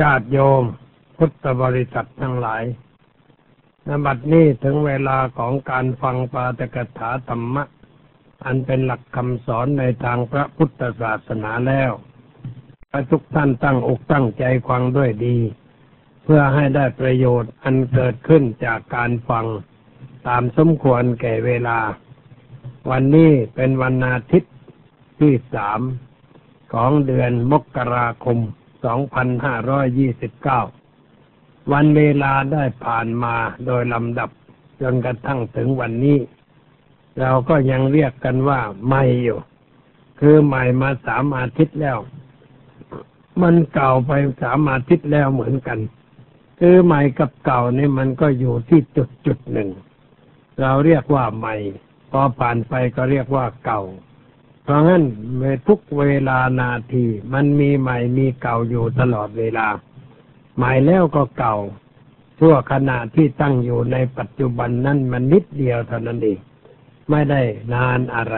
ญาติโยมพุทธบริษัททั้งหลายนบัดนี้ถึงเวลาของการฟังปาตกถาธรรมะ อันเป็นหลักคำสอนในทางพระพุทธศาสนาแล้วทุกท่านตั้งอกตั้งใจฟังด้วยดี เพื่อให้ได้ประโยชน์อันเกิดขึ้นจากการฟังตามสมควรแก่เวลา วันนี้เป็นวันอาทิตย์ที่สามของเดือนมกราคม 2529 วันเวลาได้ผ่านมาโดยลำดับจนกระทั่งถึงวันนี้ เราก็ยังเรียกกันว่าใหม่อยู่ คือใหม่มาสามอาทิตย์แล้ว มันเก่าไปสามอาทิตย์แล้วเหมือนกัน คือใหม่กับเก่านี่มันก็อยู่ที่จุดจุดหนึ่ง เราเรียกว่าใหม่ พอผ่านไปก็เรียกว่าเก่า เพราะงั้นทุกเวลานาที มันมีใหม่มีเก่าอยู่ตลอดเวลา ใหม่แล้วก็เก่าชั่วขณะที่ตั้งอยู่ในปัจจุบันนั้นมันนิดเดียวเท่านั้นเองไม่ได้นานอะไร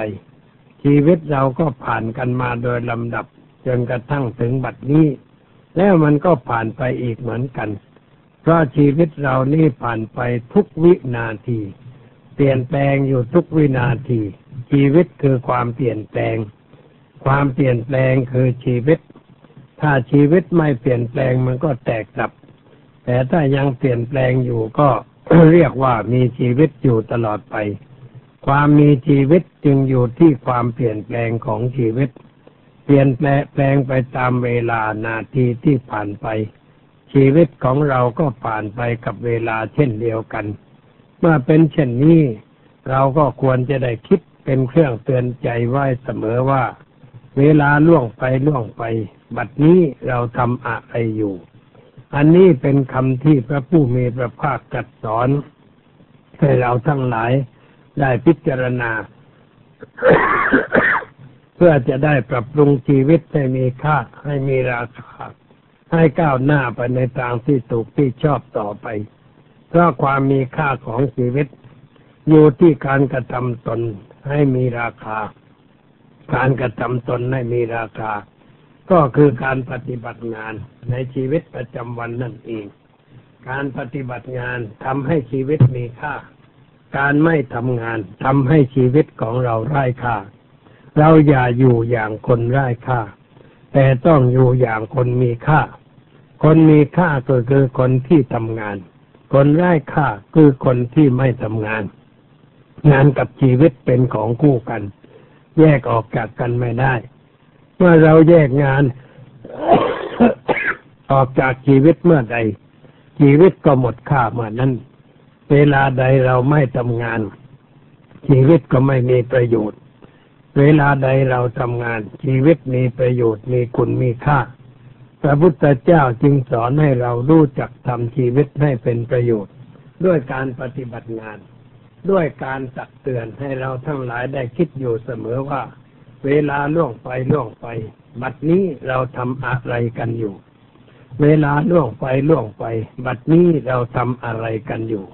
ชีวิตเราก็ผ่านกันมาโดยลำดับจนกระทั่งถึงบัดนี้ แล้วมันก็ผ่านไปอีกเหมือนกัน เพราะชีวิตเรานี่ผ่านไปทุกวินาที เปลี่ยนแปลงอยู่ทุกวินาที ชีวิตคือความเปลี่ยนแปลง ความเปลี่ยนแปลงคือชีวิต ถ้าชีวิตไม่เปลี่ยนแปลงมันก็แตกดับ แต่ถ้ายังเปลี่ยนแปลงอยู่ก็เรียกว่ามีชีวิตอยู่ตลอดไป ความมีชีวิตจึงอยู่ที่ความเปลี่ยนแปลงของชีวิต เปลี่ยนแปลงไปตามเวลานาทีที่ผ่านไป ชีวิตของเราก็ผ่านไปกับเวลาเช่นเดียวกัน เมื่อเป็นเช่นนี้ เราก็ควรจะได้คิด เป็นเครื่องเตือนใจไว้เสมอว่า เวลาล่วงไปล่วงไป บัดนี้เราทำอะไรอยู่ อันนี้เป็นคำที่พระผู้มีพระภาคตรัสสอน ให้เราทั้งหลายได้พิจารณา เพื่อจะได้ปรับปรุงชีวิตให้มีค่าให้มีราคาให้ก้าวหน้าไปในทางที่ถูกที่ชอบต่อไป เพราะความมีค่าของชีวิต อยู่ที่การกระทำตน ให้มีราคา การกระทำตนให้มีราคา ก็คือการปฏิบัติงานในชีวิตประจำวันนั่นเอง การปฏิบัติงานทำให้ชีวิตมีค่า การไม่ทำงานทำให้ชีวิตของเราไร้ค่า เราอย่าอยู่อย่างคนไร้ค่า แต่ต้องอยู่อย่างคนมีค่า คนมีค่าก็คือคนที่ทำงาน คนไร้ค่าคือคนที่ไม่ทำงาน งานกับชีวิตเป็นของคู่กัน แยกออกจากกันไม่ได้ เมื่อเราแยกงาน ออกจากชีวิตเมื่อใด ชีวิตก็หมดค่าเมื่อนั้น เวลาใดเราไม่ทำงาน ชีวิตก็ไม่มีประโยชน์ เวลาใดเราทำงาน ชีวิตมีประโยชน์มีคุณมีค่า พระพุทธเจ้าจึงสอนให้เรารู้จักทำชีวิตให้เป็นประโยชน์ ด้วยการปฏิบัติงาน ด้วยการตักเตือนให้เราทั้งหลายได้คิดอยู่เสมอว่า เวลาล่วงไปล่วงไป บัดนี้เราทำอะไรกันอยู่ เวลาล่วงไปล่วงไป บัดนี้เราทำอะไรกันอยู่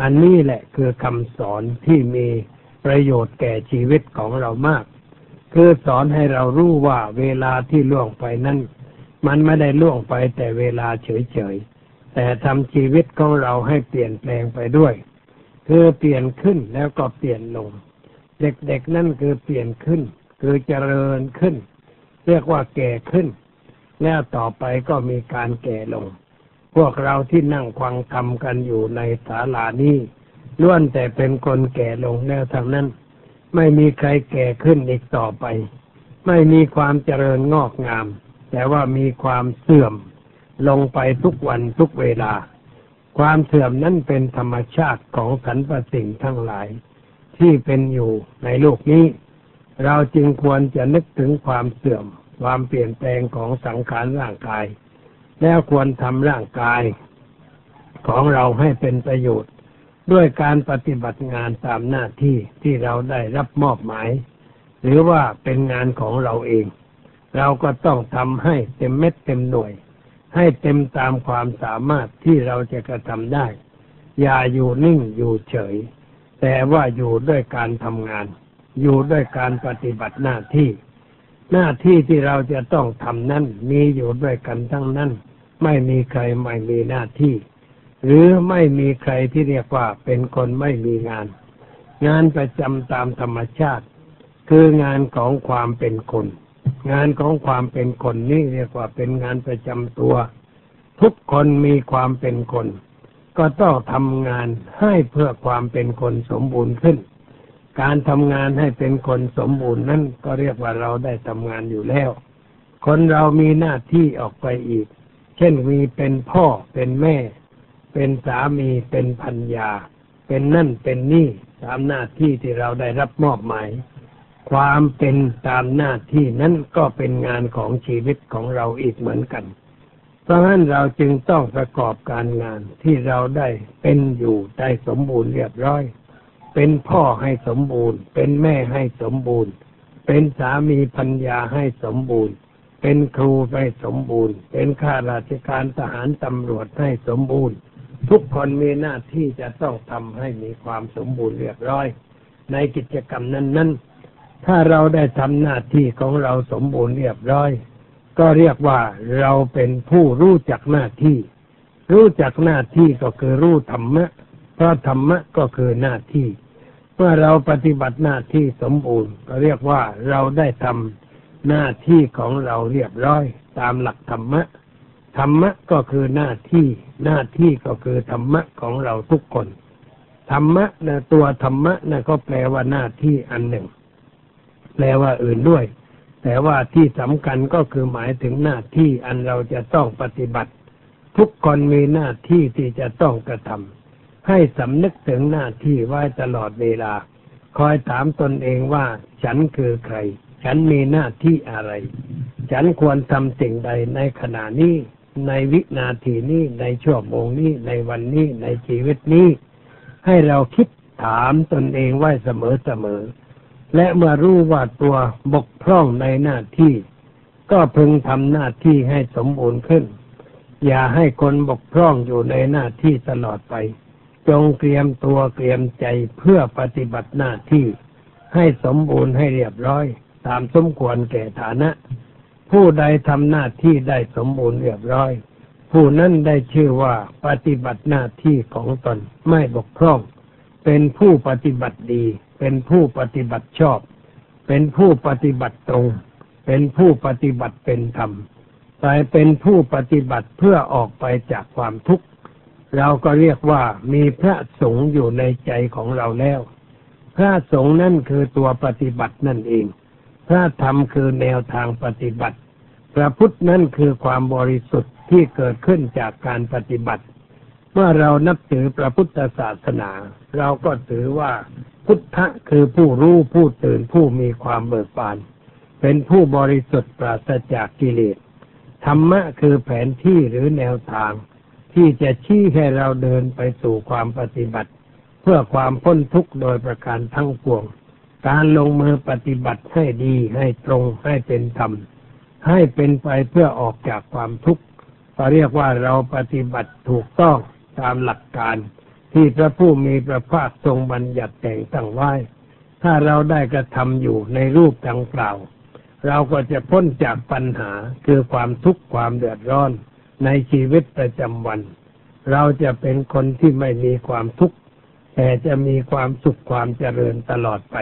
อันนี้แหละคือคำสอนที่มีประโยชน์แก่ชีวิตของเรามาก คือสอนให้เรารู้ว่าเวลาที่ล่วงไปนั้นมันไม่ได้ล่วงไปแต่เวลาเฉยๆแต่ทำชีวิตของเราให้เปลี่ยนแปลงไปด้วย คือเปลี่ยนขึ้นแล้วก็เปลี่ยนลง เด็กๆนั่นคือเปลี่ยนขึ้น คือเจริญขึ้น เรียกว่าแก่ขึ้น แล้วต่อไปก็มีการแก่ลง พวกเราที่นั่งฟังธรรมกันอยู่ในศาลานี้ล้วนแต่เป็นคนแก่ลงแล้วทั้งนั้น ไม่มีใครแก่ขึ้นอีกต่อไป ไม่มีความเจริญงอกงาม แต่ว่ามีความเสื่อมลงไปทุกวันทุกเวลา ความเสื่อมนั้นเป็นธรรมชาติของสรรพสิ่งทั้งหลาย ที่เป็นอยู่ในโลกนี้ เราจึงควรจะนึกถึงความเสื่อม ความเปลี่ยนแปลงของสังขารร่างกาย แล้วควรทำร่างกายของเราให้เป็นประโยชน์ ด้วยการปฏิบัติงานตามหน้าที่ที่เราได้รับมอบหมาย หรือว่าเป็นงานของเราเอง เราก็ต้องทำให้เต็มเม็ดเต็มหน่วย ให้เต็มตามความสามารถที่เราจะกระทำได้ อย่าอยู่นิ่งอยู่เฉย แต่ว่าอยู่ด้วยการทำงาน อยู่ด้วยการปฏิบัติหน้าที่ หน้าที่ที่เราจะต้องทำนั้นมีอยู่ด้วยกันทั้งนั้น ไม่มีใครไม่มีหน้าที่ หรือไม่มีใครที่เรียกว่าเป็นคนไม่มีงาน งานประจำตามธรรมชาติ คืองานของความเป็นคน งานของความเป็นคนนี่เรียกว่าเป็นงานประจำตัว ทุกคนมีความเป็นคน ก็ต้องทำงานให้เพื่อความเป็นคนสมบูรณ์ขึ้น การทำงานให้เป็นคนสมบูรณ์นั่นก็เรียกว่าเราได้ทำงานอยู่แล้ว คนเรามีหน้าที่ออกไปอีก เช่นมีเป็นพ่อเป็นแม่ เป็นสามีเป็นพัญญาเป็นนั่นเป็นนี่ตามหน้าที่ที่เราได้รับมอบหมาย ความเป็นตามหน้าที่นั้นก็เป็นงานของชีวิตของเราอีกเหมือนกัน เพราะฉะนั้นเราจึงต้องประกอบการงานที่เราได้เป็นอยู่ได้สมบูรณ์เรียบร้อย เป็นพ่อให้สมบูรณ์ เป็นแม่ให้สมบูรณ์ เป็นสามีพัญญาให้สมบูรณ์ เป็นครูให้สมบูรณ์ เป็นข้าราชการทหารตำรวจให้สมบูรณ์ ทุกคนมีหน้าที่จะต้องทำให้มีความสมบูรณ์เรียบร้อย ในกิจกรรมนั้น ๆ ถ้าเราได้ทำหน้าที่ของเราสมบูรณ์เรียบร้อย ก็เรียกว่าเราเป็นผู้รู้จักหน้าที่ รู้จักหน้าที่ก็คือรู้ธรรมะ เพราะธรรมะก็คือหน้าที่ เมื่อเราปฏิบัติหน้าที่สมบูรณ์ ก็เรียกว่าเราได้ทำหน้าที่ของเราเรียบร้อย ตามหลักธรรมะธรรมะก็คือหน้าที่ หน้าที่ก็คือธรรมะของเราทุกคนธรรมะนะตัวธรรมะนะก็แปลว่าหน้าที่อันหนึ่ง แปลว่าอื่นด้วย แต่ว่าที่สำคัญก็คือหมายถึงหน้าที่อันเราจะต้องปฏิบัติ ทุกคนมีหน้าที่ที่จะต้องกระทำให้สำนึกถึงหน้าที่ไว้ตลอดเวลา คอยถามตนเองว่า ฉันคือใคร ฉันมีหน้าที่อะไร ฉันควรทำสิ่งใดในขณะนี้ในวินาทีนี้ในชั่วโมงนี้ในวันนี้ในชีวิตนี้ ให้เราคิดถามตนเองไว้เสมอเสมอ และเมื่อรู้ว่าตัวบกพร่องในหน้าที่ ก็พึงทำหน้าที่ให้สมบูรณ์ขึ้น อย่าให้คนบกพร่องอยู่ในหน้าที่ตลอดไป จงเตรียมตัวเตรียมใจเพื่อปฏิบัติหน้าที่ ให้สมบูรณ์ให้เรียบร้อย ตามสมควรแก่ฐานะ ผู้ใดทำหน้าที่ได้สมบูรณ์เรียบร้อย ผู้นั้นได้ชื่อว่าปฏิบัติหน้าที่ของตนไม่บกพร่อง เป็นผู้ปฏิบัติดี เป็นผู้ปฏิบัติชอบ เป็นผู้ปฏิบัติตรง เป็นผู้ปฏิบัติเป็นธรรมแต่เป็นผู้ปฏิบัติเพื่อออกไปจากความทุกข์ เราก็เรียกว่ามีพระสงฆ์อยู่ในใจของเราแล้ว พระสงฆ์นั่นคือตัวปฏิบัตินั่นเอง พระธรรมคือแนวทางปฏิบัติ พระพุทธนั่นคือความบริสุทธิ์ที่เกิดขึ้นจากการปฏิบัติ เมื่อเรานับถือพระพุทธศาสนา เราก็ถือว่า พุทธะคือผู้รู้ผู้ตื่นผู้มีความเบิกบาน เป็นผู้บริสุทธิ์ปราศจากกิเลสธรรมะคือแผนที่หรือแนวทาง ที่จะชี้ให้เราเดินไปสู่ความปฏิบัติ เพื่อความพ้นทุกข์โดยประการทั้งปวง การลงมือปฏิบัติให้ดีให้ตรงให้เป็นธรรม ให้เป็นไปเพื่อออกจากความทุกข์ก็เรียกว่าเราปฏิบัติถูกต้องตามหลักการ ที่พระผู้มีพระภาคทรงบัญญัติแต่งตั้งไว้ ถ้าเราได้กระทำอยู่ในรูปดังกล่าว เราก็จะพ้นจากปัญหาคือความทุกข์ความเดือดร้อนในชีวิตประจำวัน เราจะเป็นคนที่ไม่มีความทุกข์แต่จะมีความสุขความเจริญตลอดไป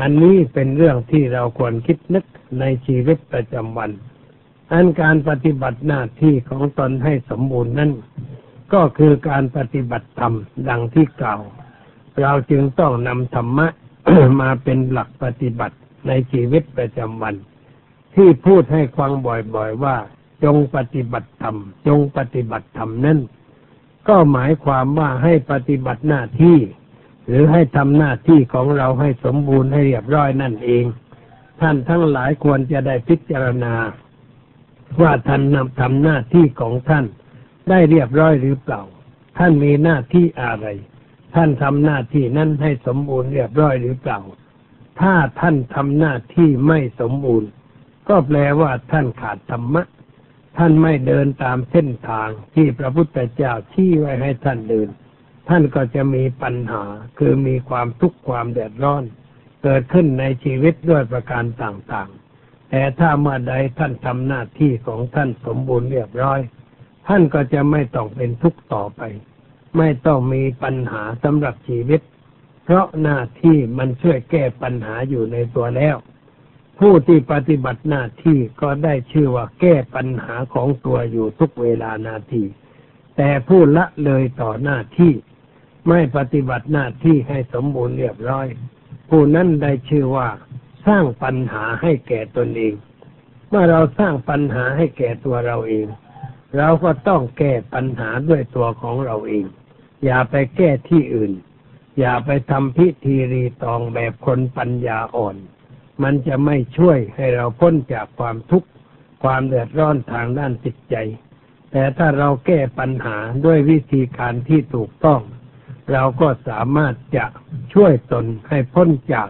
อันนี้เป็นเรื่องที่เราควรคิดนึกในชีวิตประจำวัน อันการปฏิบัติหน้าที่ของตนให้สมบูรณ์นั้น ก็คือการปฏิบัติธรรมดังที่กล่าว เราจึงต้องนำธรรมะมาเป็นหลักปฏิบัติในชีวิตประจำวัน ที่พูดให้ฟังบ่อยๆว่า จงปฏิบัติธรรม จงปฏิบัติธรรมนั้นก็หมายความว่าให้ปฏิบัติหน้าที่ หรือให้ทำหน้าที่ของเราให้สมบูรณ์ให้เรียบร้อยนั่นเอง ท่านทั้งหลายควรจะได้พิจารณา ว่าท่านนำทำหน้าที่ของท่าน ได้เรียบร้อยหรือเปล่า ท่านมีหน้าที่อะไร ท่านทำหน้าที่นั้นให้สมบูรณ์เรียบร้อยหรือเปล่า ถ้าท่านทำหน้าที่ไม่สมบูรณ์ ก็แปลว่าท่านขาดธรรมะ ท่านไม่เดินตามเส้นทางที่พระพุทธเจ้าชี้ไว้ให้ท่านเดิน ท่านก็จะมีปัญหา คือมีความทุกข์ความเดือดร้อน เกิดขึ้นในชีวิตด้วยประการต่างๆ แต่ถ้าเมื่อใดท่านทำหน้าที่ของท่านสมบูรณ์เรียบร้อย ท่านก็จะไม่ต้องเป็นทุกข์ต่อไป ไม่ต้องมีปัญหาสำหรับชีวิต เพราะหน้าที่มันช่วยแก้ปัญหาอยู่ในตัวแล้ว ผู้ที่ปฏิบัติหน้าที่ก็ได้ชื่อว่าแก้ปัญหาของตัวอยู่ทุกเวลานาที แต่ผู้ละเลยต่อหน้าที่ ไม่ปฏิบัติหน้าที่ให้สมบูรณ์เรียบร้อย ผู้นั้นได้ชื่อว่าสร้างปัญหาให้แก่ตนเอง เมื่อเราสร้างปัญหาให้แก่ตัวเราเอง เราก็ต้องแก้ปัญหาด้วยตัวของเราเอง อย่าไปแก้ที่อื่น อย่าไปทำพิธีรีตองแบบคนปัญญาอ่อน มันจะไม่ช่วยให้เราพ้นจากความทุกข์ความเดือดร้อนทางด้านจิตใจ แต่ถ้าเราแก้ปัญหาด้วยวิธีการที่ถูกต้อง เราก็สามารถจะช่วยตนให้พ้นจาก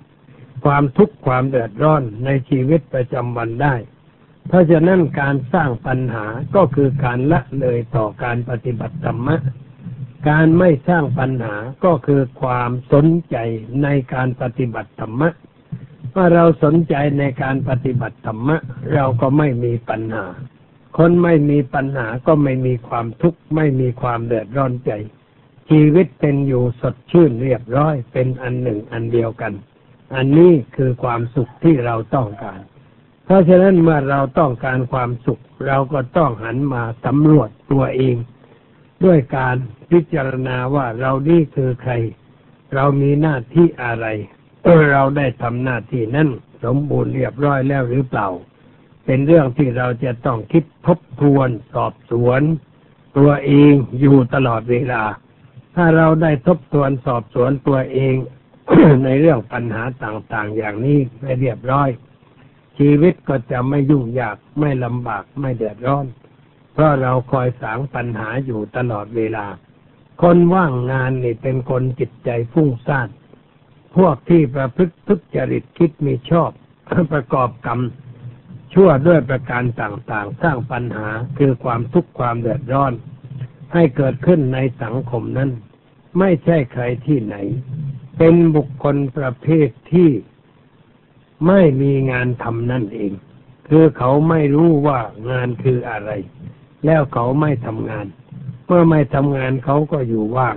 ความทุกข์ความเดือดร้อนในชีวิตประจำวันได้ เพราะฉะนั้นการสร้างปัญหาก็คือการละเลยต่อการปฏิบัติธรรมะ การไม่สร้างปัญหาก็คือความสนใจในการปฏิบัติธรรมะเมื่อเราสนใจในการปฏิบัติธรรมะ เราก็ไม่มีปัญหา คนไม่มีปัญหาก็ไม่มีความทุกข์ไม่มีความเดือดร้อนใจ ชีวิตเป็นอยู่สดชื่นเรียบร้อยเป็นอันหนึ่งอันเดียวกัน อันนี้คือความสุขที่เราต้องการ ราะฉะนั้นเมื่อเราต้องการความสุข เราก็ต้องหันมาสำรวจตัวเอง ด้วยการพิจารณาว่าเรานี่คือใคร เรามีหน้าที่อะไรเราได้ทำหน้าที่นั้นสมบูรณ์เรียบร้อยแล้วหรือเปล่า เป็นเรื่องที่เราจะต้องคิดทบทวนสอบสวน ตัวเองอยู่ตลอดเวลา ถ้าเราได้ทบทวนสอบสวนตัวเองในเรื่องปัญหาต่างๆ อย่างนี้ไม่เรียบร้อย ชีวิตก็จะไม่ยุ่งยากไม่ลำบากไม่เดือดร้อน เพราะเราคอยสางปัญหาอยู่ตลอดเวลา คนว่างงานนี่เป็นคนจิตใจฟุ้งซ่านพวกที่ประพฤติทุจริตคิดมีชอบ ประกอบกรรม ชั่วด้วยประการต่างๆ สร้างปัญหาคือความทุกข์ความเดือดร้อน ให้เกิดขึ้นในสังคมนั้น ไม่ใช่ใครที่ไหน เป็นบุคคลประเภทที่ ไม่มีงานทำนั่นเอง คือเขาไม่รู้ว่างานคืออะไร แล้วเขาไม่ทำงาน เมื่อไม่ทำงานเขาก็อยู่ว่าง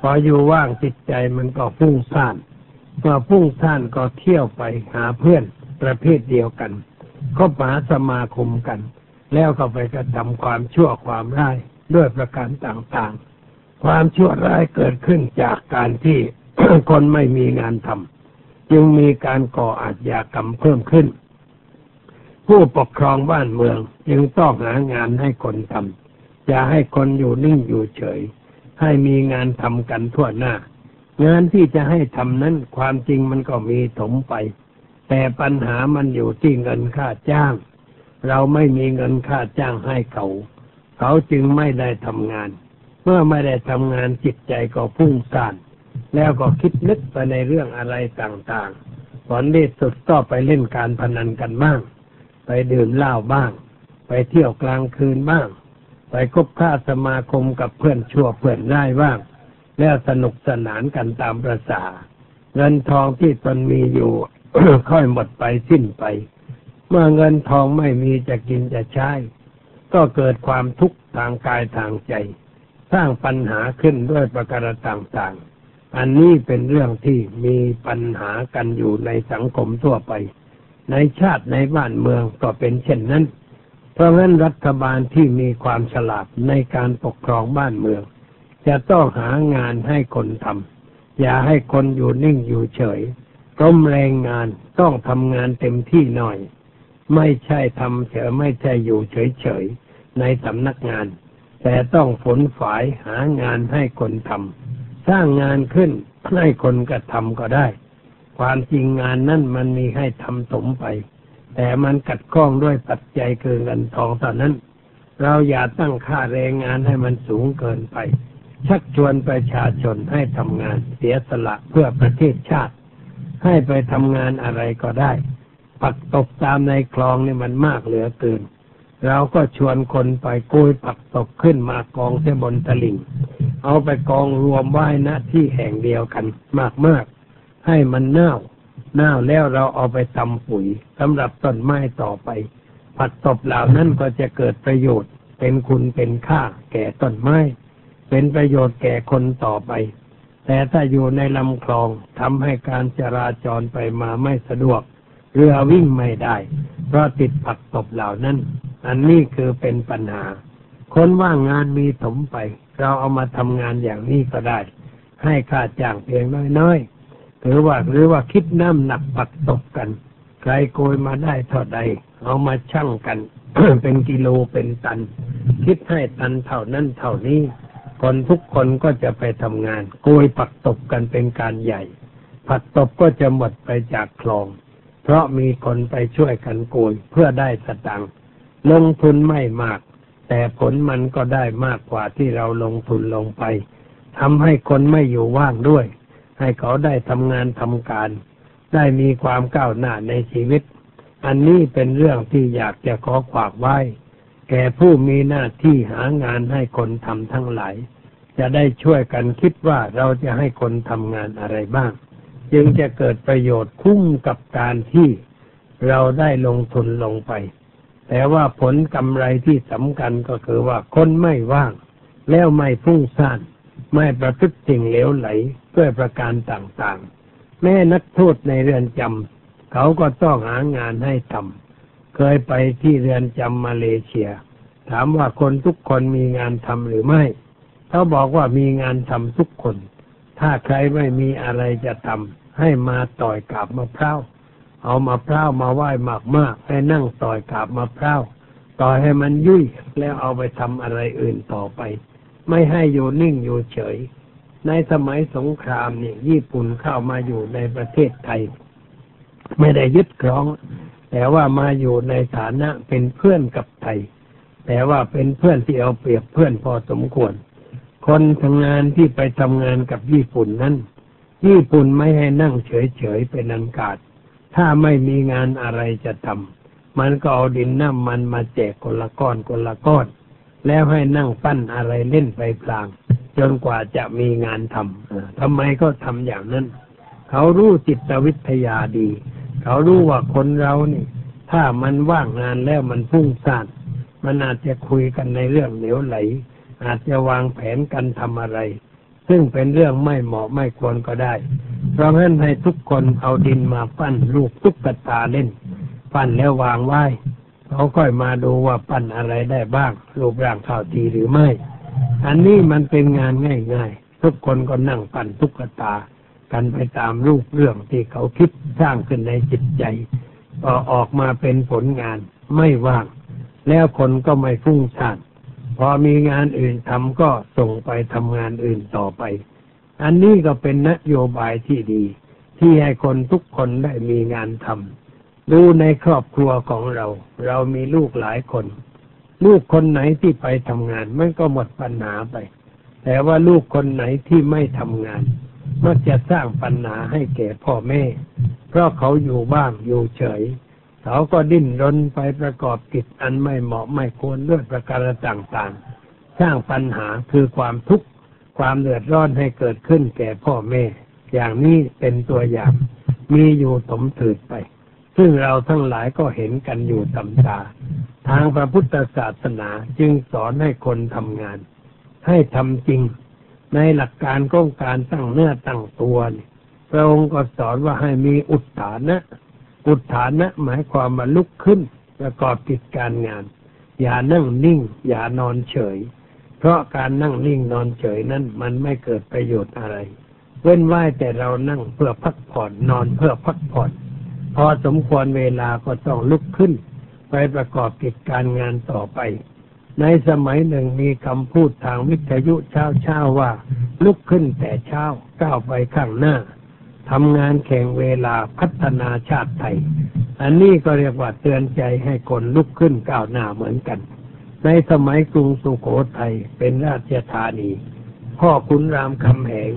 พออยู่ว่างจิตใจมันก็ฟุ้งซ่านเมื่อฟุ้งซ่านก็เที่ยวไปหาเพื่อนประเภทเดียวกันก็หาสมาคมกัน แล้วก็ไปกระทำความชั่วความร้ายด้วยประการต่างๆ ความชั่วร้ายเกิดขึ้นจากการที่คนไม่มีงานทำ จึงมีการก่ออาชญากรรมเพิ่มขึ้น ผู้ปกครองบ้านเมืองจึงต้องหางานให้คนทำอย่าให้คนอยู่นิ่งอยู่เฉย ให้มีงานทำกันทั่วหน้า งานที่จะให้ทำนั้นความจริงมันก็มีถมไป แต่ปัญหามันอยู่ที่เงินค่าจ้าง เราไม่มีเงินค่าจ้างให้เขา เขาจึงไม่ได้ทำงาน เมื่อไม่ได้ทำงานจิตใจก็พุ่งซ่าน แล้วก็คิดนึกไปในเรื่องอะไรต่างๆผลที่สุดก็ไปเล่นการพนันกันบ้าง ไปดื่มเหล้าบ้าง ไปเที่ยวกลางคืนบ้าง ไปคบค้าสมาคมกับเพื่อนชั่วเพื่อนร้ายบ้าง แล้วสนุกสนานกันตามประษาเงินทองที่ตนมีอยู่ค่อยหมดไปสิ้นไป เมื่อเงินทองไม่มีจะกินจะใช้ก็เกิดความทุกข์ทางกายทางใจ สร้างปัญหาขึ้นด้วยประการต่างๆ อันนี้เป็นเรื่องที่มีปัญหากันอยู่ในสังคมทั่วไป ในชาติในบ้านเมืองก็เป็นเช่นนั้น เพราะงั้นรัฐบาลที่มีความฉลาดในการปกครองบ้านเมือง จะต้องหางานให้คนทำอย่าให้คนอยู่นิ่งอยู่เฉยกรมแรงงานต้องทำงานเต็มที่หน่อย ไม่ใช่ทำเฉยไม่ใช่อยู่เฉยๆในสำนักงาน แต่ต้องฝนฝายหางานให้คนทำ สร้างงานขึ้นให้คนกระทำก็ได้ ความจริงงานนั่นมันมีให้ทำสมไป แต่มันกัดข้องด้วยปัจจัยคือเงินทองเท่านั้น เราอย่าตั้งค่าแรงงานให้มันสูงเกินไป ชักชวนประชาชนให้ทำงานเสียสละเพื่อประเทศชาติ ให้ไปทำงานอะไรก็ได้ ปักตกตามในคลองนี่มันมากเหลือเกิน เราก็ชวนคนไปกุยผักตกขึ้นมากองเสียบนตลิ่ง เอาไปกองรวมไว้ณที่แห่งเดียวกันมากๆ ให้มันเน่าเน่าแล้วเราเอาไปทำปุ๋ยสำหรับต้นไม้ต่อไป ผักตบเหล่านั้นก็จะเกิดประโยชน์ เป็นคุณเป็นค่า แก่ต้นไม้ เป็นประโยชน์แก่คนต่อไป แต่ถ้าอยู่ในลำคลองทำให้การจราจรไปมาไม่สะดวก เรือวิ่งไม่ได้ เพราะติดผักตบเหล่านั้น อันนี้คือเป็นปัญหา คนว่างงานมีถมไป เราเอามาทำงานอย่างนี้ก็ได้ ให้ค่าจ้างเพียงน้อยๆหรือว่าหรือว่าคิดน้ำหนักปักตบกัน ใครโกยมาได้เท่าใด เอามาชั่งกัน เป็นกิโลเป็นตัน คิดให้ตันเท่านั้นเท่านี้ คนทุกคนก็จะไปทำงาน โกยปักตบกันเป็นการใหญ่ ผักตบก็จะหมดไปจากคลอง ราะมีคนไปช่วยกันโกยเพื่อได้สตังค์ลงทุนไม่มาก แต่ผลมันก็ได้มากกว่าที่เราลงทุนลงไปทำให้คนไม่อยู่ว่างด้วย ให้เขาได้ทำงานทำการ ได้มีความก้าวหน้าในชีวิต อันนี้เป็นเรื่องที่อยากจะขอขวากไว้ แก่ผู้มีหน้าที่หางานให้คนทำทั้งหลาย จะได้ช่วยกันคิดว่าเราจะให้คนทำงานอะไรบ้าง จึงจะเกิดประโยชน์คุ้มกับการที่เราได้ลงทุนลงไป แต่ว่าผลกำไรที่สำคัญก็คือว่าคนไม่ว่าง แล้วไม่ฟุ้งซ่าน ไม่ประพฤติสิ่งเหลวไหลด้วยประการต่างๆ แม่นักโทษในเรือนจำเขาก็ต้องหางานให้ทำเคยไปที่เรือนจำมาเลเซีย ถามว่าคนทุกคนมีงานทำหรือไม่ เขาบอกว่ามีงานทำทุกคน ถ้าใครไม่มีอะไรจะทำ ให้มาต่อยกาบมะพร้าวเอามะพร้าวมาไหว้มากมากๆไปนั่งต่อยกาบมะพร้าวต่อยให้มันยุ่ยแล้วเอาไปทำอะไรอื่นต่อไป ไม่ให้อยู่นิ่งอยู่เฉย ในสมัยสงครามเนี่ยญี่ปุ่นเข้ามาอยู่ในประเทศไทย ไม่ได้ยึดครอง แต่ว่ามาอยู่ในฐานะเป็นเพื่อนกับไทย แต่ว่าเป็นเพื่อนที่เอาเปรียบเพื่อนพอสมควร คนทำงานที่ไปทำงานกับญี่ปุ่นนั้น ญี่ปุ่นไม่ให้นั่งเฉยๆเป็นอันขาด ถ้าไม่มีงานอะไรจะทำมันก็เอาดินน้ำมันมาแจกคนละก้อนคนละก้อน แล้วให้นั่งปั้นอะไรเล่นไปพลาง จนกว่าจะมีงานทำทำไมก็ทำอย่างนั้น เขารู้จิตวิทยาดี เขารู้ว่าคนเรานี่ ถ้ามันว่างงานแล้วมันพุ่งซ่านมันอาจจะคุยกันในเรื่องเหลวไหล อาจจะวางแผนกันทำอะไร ซึ่งเป็นเรื่องไม่เหมาะไม่ควรก็ได้ เพราะงั้นให้ทุกคนเอาดินมาปั้นลูกตุ๊กตาเล่น ปั้นแล้ววางไว้เขาค่อยมาดูว่าปั้นอะไรได้บ้าง รูปร่างเข้าทีหรือไม่ อันนี้มันเป็นงานง่ายๆ ทุกคนก็นั่งปั้นตุ๊กตา กันไปตามรูปเรื่องที่เขาคิดสร้างขึ้นในจิตใจพอออกมาเป็นผลงานไม่ว่าง แล้วคนก็ไม่ฟุ้งซ่าน พอมีงานอื่นทำก็ส่งไปทำงานอื่นต่อไป อันนี้ก็เป็นนโยบายที่ดี ที่ให้คนทุกคนได้มีงานทำดูในครอบครัวของเรา เรามีลูกหลายคน ลูกคนไหนที่ไปทำงานมันก็หมดปัญหาไป แต่ว่าลูกคนไหนที่ไม่ทำงานมักจะสร้างปัญหาให้แก่พ่อแม่ เพราะเขาอยู่บ้างอยู่เฉย เขาก็ดิ้นรนไปประกอบกิจอันไม่เหมาะไม่ควรด้วยประการต่างๆ สร้างปัญหาคือความทุกข์ความเดือดร้อนให้เกิดขึ้นแก่พ่อแม่ อย่างนี้เป็นตัวอย่างมีอยู่สมถืดไป ซึ่งเราทั้งหลายก็เห็นกันอยู่ตำตา ทางพระพุทธศาสนาจึงสอนให้คนทำงาน ให้ทำจริง ในหลักการของการตั้งเนื้อตั้งตัวนี่พระองค์ก็สอนว่าให้มีอุทธานะ อุทธานะ หมายความว่าลุกขึ้น ประกอบกิจการงาน อย่านั่งนิ่ง อย่านอนเฉย เพราะการนั่งนิ่งนอนเฉยนั้นมันไม่เกิดประโยชน์อะไร เว้นไว้แต่เรานั่งเพื่อพักผ่อนนอนเพื่อพักผ่อน พอสมควรเวลาก็ต้องลุกขึ้น ไปประกอบกิจการงานต่อไป ในสมัยหนึ่งมีคำพูดทางวิทยุเช้าเช้าว่า ลุกขึ้นแต่เช้าก้าวไปข้างหน้า ทำงานแข่งเวลาพัฒนาชาติไทย อันนี้ก็เรียกว่าเตือนใจให้คนลุกขึ้นก้าวหน้าเหมือนกัน ในสมัยกรุงสุโขทัยเป็นราชธานี พ่อขุนรามคำแหง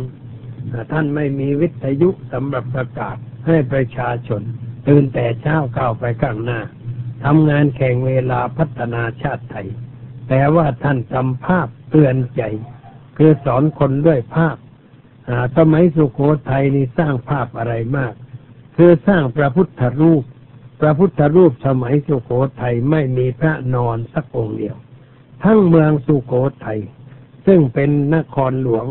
ท่านไม่มีวิทยุสำหรับประกาศให้ประชาชน ตื่นแต่เช้าก้าวไปข้างหน้าทำงานแข่งเวลาพัฒนาชาติไทย แต่ว่าท่านทำภาพเตือนใจ คือสอนคนด้วยภาพ สมัยสุโขทัยนี่สร้างภาพอะไรมาก คือสร้างพระพุทธรูป พระพุทธรูปสมัยสุโขทัยไม่มีพระนอนสักองค์เดียว ทั้งเมืองสุโขทัยซึ่งเป็นนครหลวง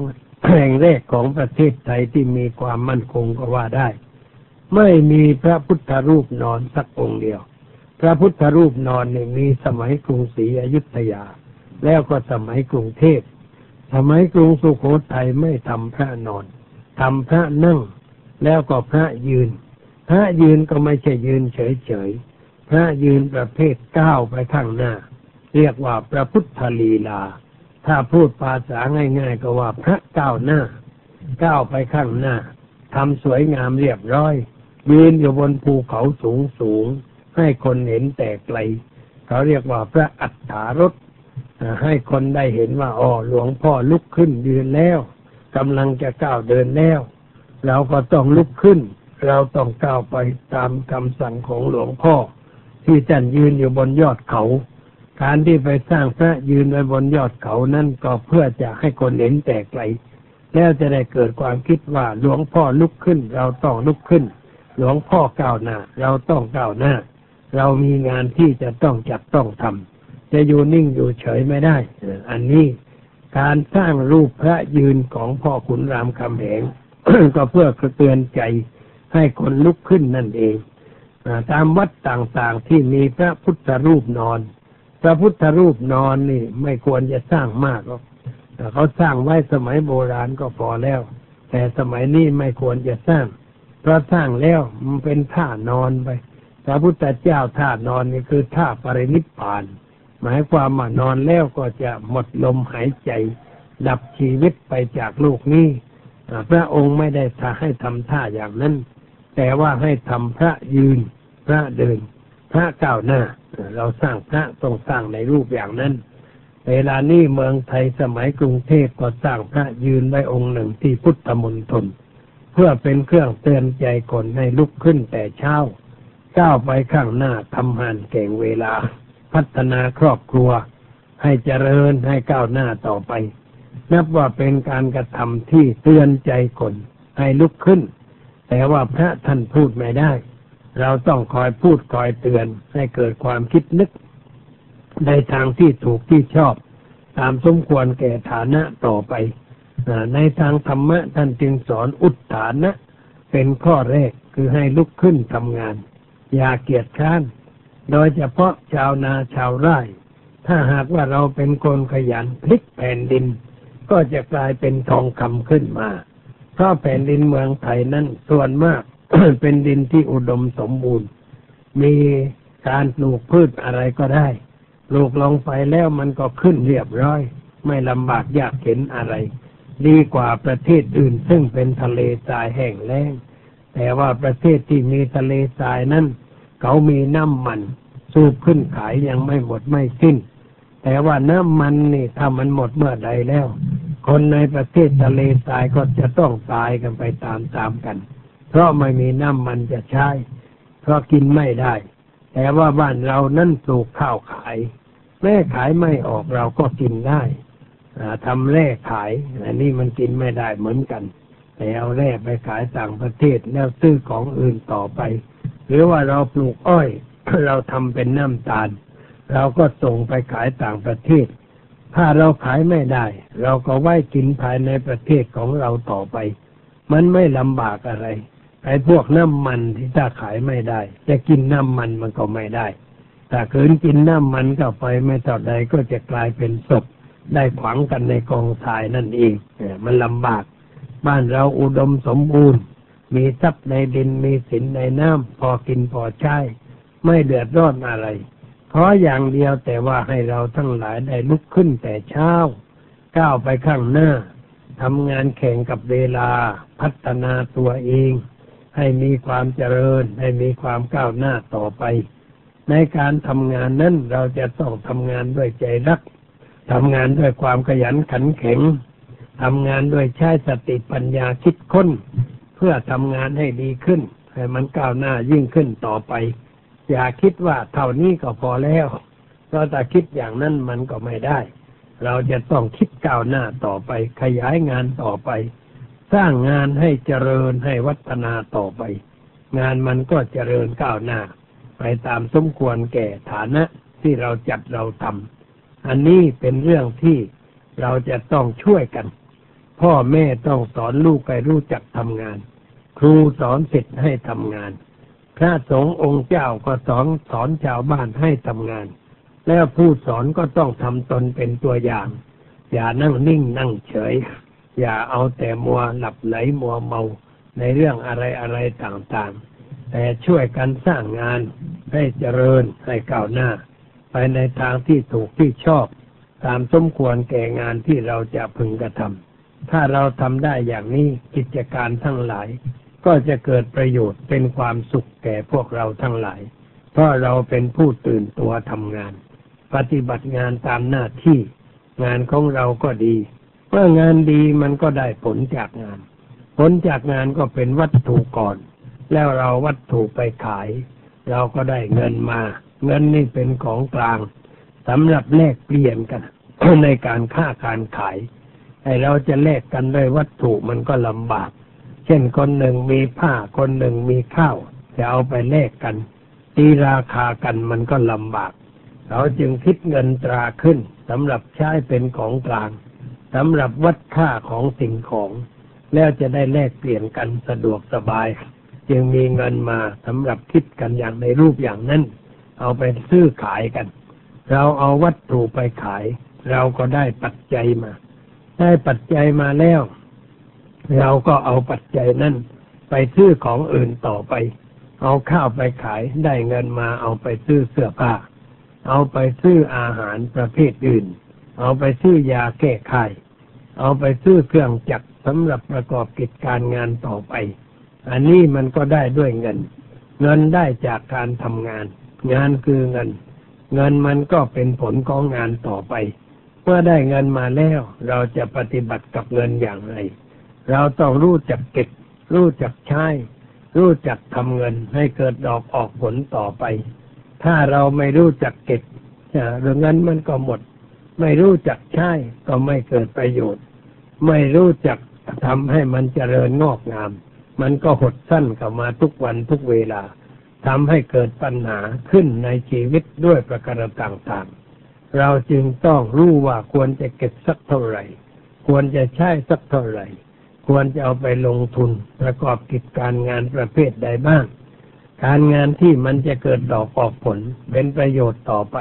แห่งแรกของประเทศไทยที่มีความมั่นคงก็ว่าได้ ไม่มีพระพุทธรูปนอนสักองค์เดียว พระพุทธรูปนอนเนี่ยมีสมัยกรุงศรีอยุธยา แล้วก็สมัยกรุงเทพ สมัยกรุงสุโขทัยไม่ทำพระนอนทำพระนั่ง แล้วก็พระยืน พระยืนก็ไม่ใช่ยืนเฉยๆ พระยืนประเภทก้าวไปข้างหน้า เรียกว่าพระพุทธลีลา ถ้าพูดภาษาง่าย ๆ ก็ว่าพระก้าวหน้า ก้าวไปข้างหน้าทำสวยงามเรียบร้อยยืนอยู่บนภูเขาสูงสูงให้คนเห็นแต่ไกล เขาเรียกว่าพระอัฏฐารถ ให้คนได้เห็นว่าอ๋อหลวงพ่อลุกขึ้นยืนแล้วกำลังจะก้าวเดินแล้ว เราก็ต้องลุกขึ้น เราต้องก้าวไปตามคำสั่งของหลวงพ่อ ที่จันยืนอยู่บนยอดเขา การที่ไปสร้างพระยืนไว้บนยอดเขานั่นก็เพื่อจะให้คนเห็นแต่ไกล แล้วจะได้เกิดความคิดว่าหลวงพ่อลุกขึ้น เราต้องลุกขึ้น หลวงพ่อก้าวหน้า เราต้องก้าวหน้า เรามีงานที่จะต้องจัดต้องทำ จะอยู่นิ่งอยู่เฉยไม่ได้ อันนี้การสร้างรูปพระยืนของพ่อขุนรามคำแหงก็เพื่อเตือนใจให้คนลุกขึ้นนั่นเอง ตามวัดต่างๆที่มีพระพุทธรูปนอน พระพุทธรูปนอนนี่ ไม่ควรจะสร้างมากหรอกเขาสร้างไว้สมัยโบราณก็พอแล้ว แต่สมัยนี้ไม่ควรจะสร้าง เพราะสร้างแล้วมันเป็นท่านอนไป พระพุทธเจ้าท่านอนนี่คือท่าปรินิพพาน หมายความว่านอนแล้วก็จะหมดลมหายใจ ดับชีวิตไปจากโลกนี้พระองค์ไม่ได้ทาให้ทำท่าอย่างนั้น แต่ว่าให้ทำพระยืน พระเดิน พระก้าวหน้า เราสร้างพระต้องสร้างในรูปอย่างนั้น เวลานี้เมืองไทยสมัยกรุงเทพก็สร้างพระยืนไว้องค์หนึ่งที่พุทธมณฑลเพื่อเป็นเครื่องเตือนใจคนให้ลุกขึ้นแต่เช้าก้าวไปข้างหน้าทำหันเก่งเวลา พัฒนาครอบครัว ให้เจริญให้ก้าวหน้าต่อไป นับว่าเป็นการกระทำที่เตือนใจคนให้ลุกขึ้น แต่ว่าพระท่านพูดไม่ได้ เราต้องคอยพูดคอยเตือนให้เกิดความคิดนึก ในทางที่ถูกที่ชอบ ตามสมควรแก่ฐานะต่อไปในทางธรรมะท่านจึงสอนอุทฐานะ เป็นข้อแรกคือให้ลุกขึ้นทำงาน อย่าเกียจคร้าน โดยเฉพาะชาวนาชาวไร่ ถ้าหากว่าเราเป็นคนขยันพลิกแผ่นดิน ก็จะกลายเป็นทองคำขึ้นมา เพราะแผ่นดินเมืองไทยนั้นส่วนมากเป็นดินที่อุดมสมบูรณ์ มีการปลูกพืชอะไรก็ได้ ปลูกลงไปแล้วมันก็ขึ้นเรียบร้อย ไม่ลำบากยากเข็นอะไร ดีกว่าประเทศอื่นซึ่งเป็นทะเลทรายแห้งแล้ง แต่ว่าประเทศที่มีทะเลทรายนั้น เขามีน้ำมัน สูบขึ้นขายยังไม่หมดไม่สิ้น แต่ว่าน้ำมันนี่ถ้ามันหมดเมื่อใดแล้ว คนในประเทศทะเลทรายก็จะต้องตายกันไปตามๆกัน เพราะไม่มีน้ำมันจะใช้ เพราะกินไม่ได้ แต่ว่าบ้านเรานั่นปลูกข้าวขาย แม่ขายไม่ออกเราก็กินได้ทำแร่ขาย อันนี้มันกินไม่ได้เหมือนกัน แต่เอาแร่ไปขายต่างประเทศแล้วซื้อของอื่นต่อไป หรือว่าเราปลูกอ้อย เราทำเป็นน้ำตาล เราก็ส่งไปขายต่างประเทศ ถ้าเราขายไม่ได้ เราก็ไว้กินภายในประเทศของเราต่อไป มันไม่ลำบากอะไรไอ้พวกน้ำมันที่ถ้าขายไม่ได้ จะกินน้ำมันมันก็ไม่ได้ถ้าคืนกินน้ำมันก็ไปไม่ต่อใดก็จะกลายเป็นศพได้ขวางกันในกองทรายนั่นเองมันลำบาก บ้านเราอุดมสมบูรณ์ มีทรัพย์ในดินมีสินในน้ำพอกินพอใช้ ไม่เดือดร้อนอะไรเพราะอย่างเดียวแต่ว่าให้เราทั้งหลายได้ลุกขึ้นแต่เช้า ก้าวไปข้างหน้าทำงานแข่งกับเวลาพัฒนาตัวเอง ให้มีความเจริญ ให้มีความก้าวหน้าต่อไป ในการทำงานนั้นเราจะต้องทำงานด้วยใจรักทำงานด้วยความขยันขันแข็งทำงานด้วยใช้สติปัญญาคิดค้น เพื่อทำงานให้ดีขึ้น ให้มันก้าวหน้ายิ่งขึ้นต่อไป อย่าคิดว่าเท่านี้ก็พอแล้วเพราะถ้าคิดอย่างนั้นมันก็ไม่ได้ เราจะต้องคิดก้าวหน้าต่อไป ขยายงานต่อไป สร้างงานให้เจริญให้วัฒนาต่อไป งานมันก็เจริญก้าวหน้า ไปตามสมควรแก่ฐานะที่เราจัดเราทำอันนี้เป็นเรื่องที่เราจะต้องช่วยกัน พ่อแม่ต้องสอนลูกให้รู้จักทำงาน ครูสอนศิษย์ให้ทำงาน พระสงฆ์องค์เจ้าก็สอนสอนชาวบ้านให้ทำงาน แล้วผู้สอนก็ต้องทำตนเป็นตัวอย่าง อย่านั่งนิ่งนั่งเฉย อย่าเอาแต่มัวหลับไหลมัวเมาในเรื่องอะไรอะไรต่างๆ แต่ช่วยกันสร้างงานให้เจริญให้ก้าวหน้า ไปในทางที่ถูกที่ชอบ ตามสมควรแก่งานที่เราจะพึงกระทำถ้าเราทำได้อย่างนี้กิจการทั้งหลาย ก็จะเกิดประโยชน์เป็นความสุขแก่พวกเราทั้งหลาย เพราะเราเป็นผู้ตื่นตัวทำงาน ปฏิบัติงานตามหน้าที่ งานของเราก็ดีเมื่องานดีมันก็ได้ผลจากงาน ผลจากงานก็เป็นวัตถุก่อน แล้วเราวัตถุไปขาย เราก็ได้เงินมา เงินนี่เป็นของกลางสำหรับแลกเปลี่ยนกันในการค้าการขายไอเราจะแลกกันด้วยวัตถุมันก็ลำบาก ช่นคนหนึ่งมีผ้าคนหนึ่งมีข้าว จะเอาไปแลกกันตีราคากันมันก็ลำบาก เราจึงคิดเงินตราขึ้นสำหรับใช้เป็นของกลางสำหรับวัดค่าของสิ่งของ แล้วจะได้แลกเปลี่ยนกันสะดวกสบาย จึงมีเงินมาสำหรับคิดกันอย่างในรูปอย่างนั้น เอาไปซื้อขายกัน เราเอาวัตถุไปขาย เราก็ได้ปัจจัยมา ได้ปัจจัยมาแล้ว เราก็เอาปัจจัยนั้นไปซื้อของอื่นต่อไป เอาข้าวไปขายได้เงินมาเอาไปซื้อเสื้อผ้า เอาไปซื้ออาหารประเภทอื่น เอาไปซื้อยาแก้ไขเอาไปซื้อเครื่องจักรสำหรับประกอบกิจการงานต่อไป อันนี้มันก็ได้ด้วยเงิน เงินได้จากการทำงาน งานคือเงิน เงินมันก็เป็นผลของงานต่อไป เมื่อได้เงินมาแล้ว เราจะปฏิบัติกับเงินอย่างไร เราต้องรู้จักเก็บ รู้จักใช้ รู้จักทำเงินให้เกิดดอกออกผลต่อไป ถ้าเราไม่รู้จักเก็บเรื่องเงินมันก็หมด ไม่รู้จักใช้ก็ไม่เกิดประโยชน์ ไม่รู้จักทำให้มันเจริญงอกงาม มันก็หดสั้นเข้ามาทุกวันทุกเวลาทำให้เกิดปัญหาขึ้นในชีวิตด้วยประการต่างๆ เราจึงต้องรู้ว่าควรจะเก็บสักเท่าไหร่ ควรจะใช้สักเท่าไหร่ ควรจะเอาไปลงทุนประกอบกิจการงานประเภทใดบ้าง การงานที่มันจะเกิดดอกออกผลเป็นประโยชน์ต่อไป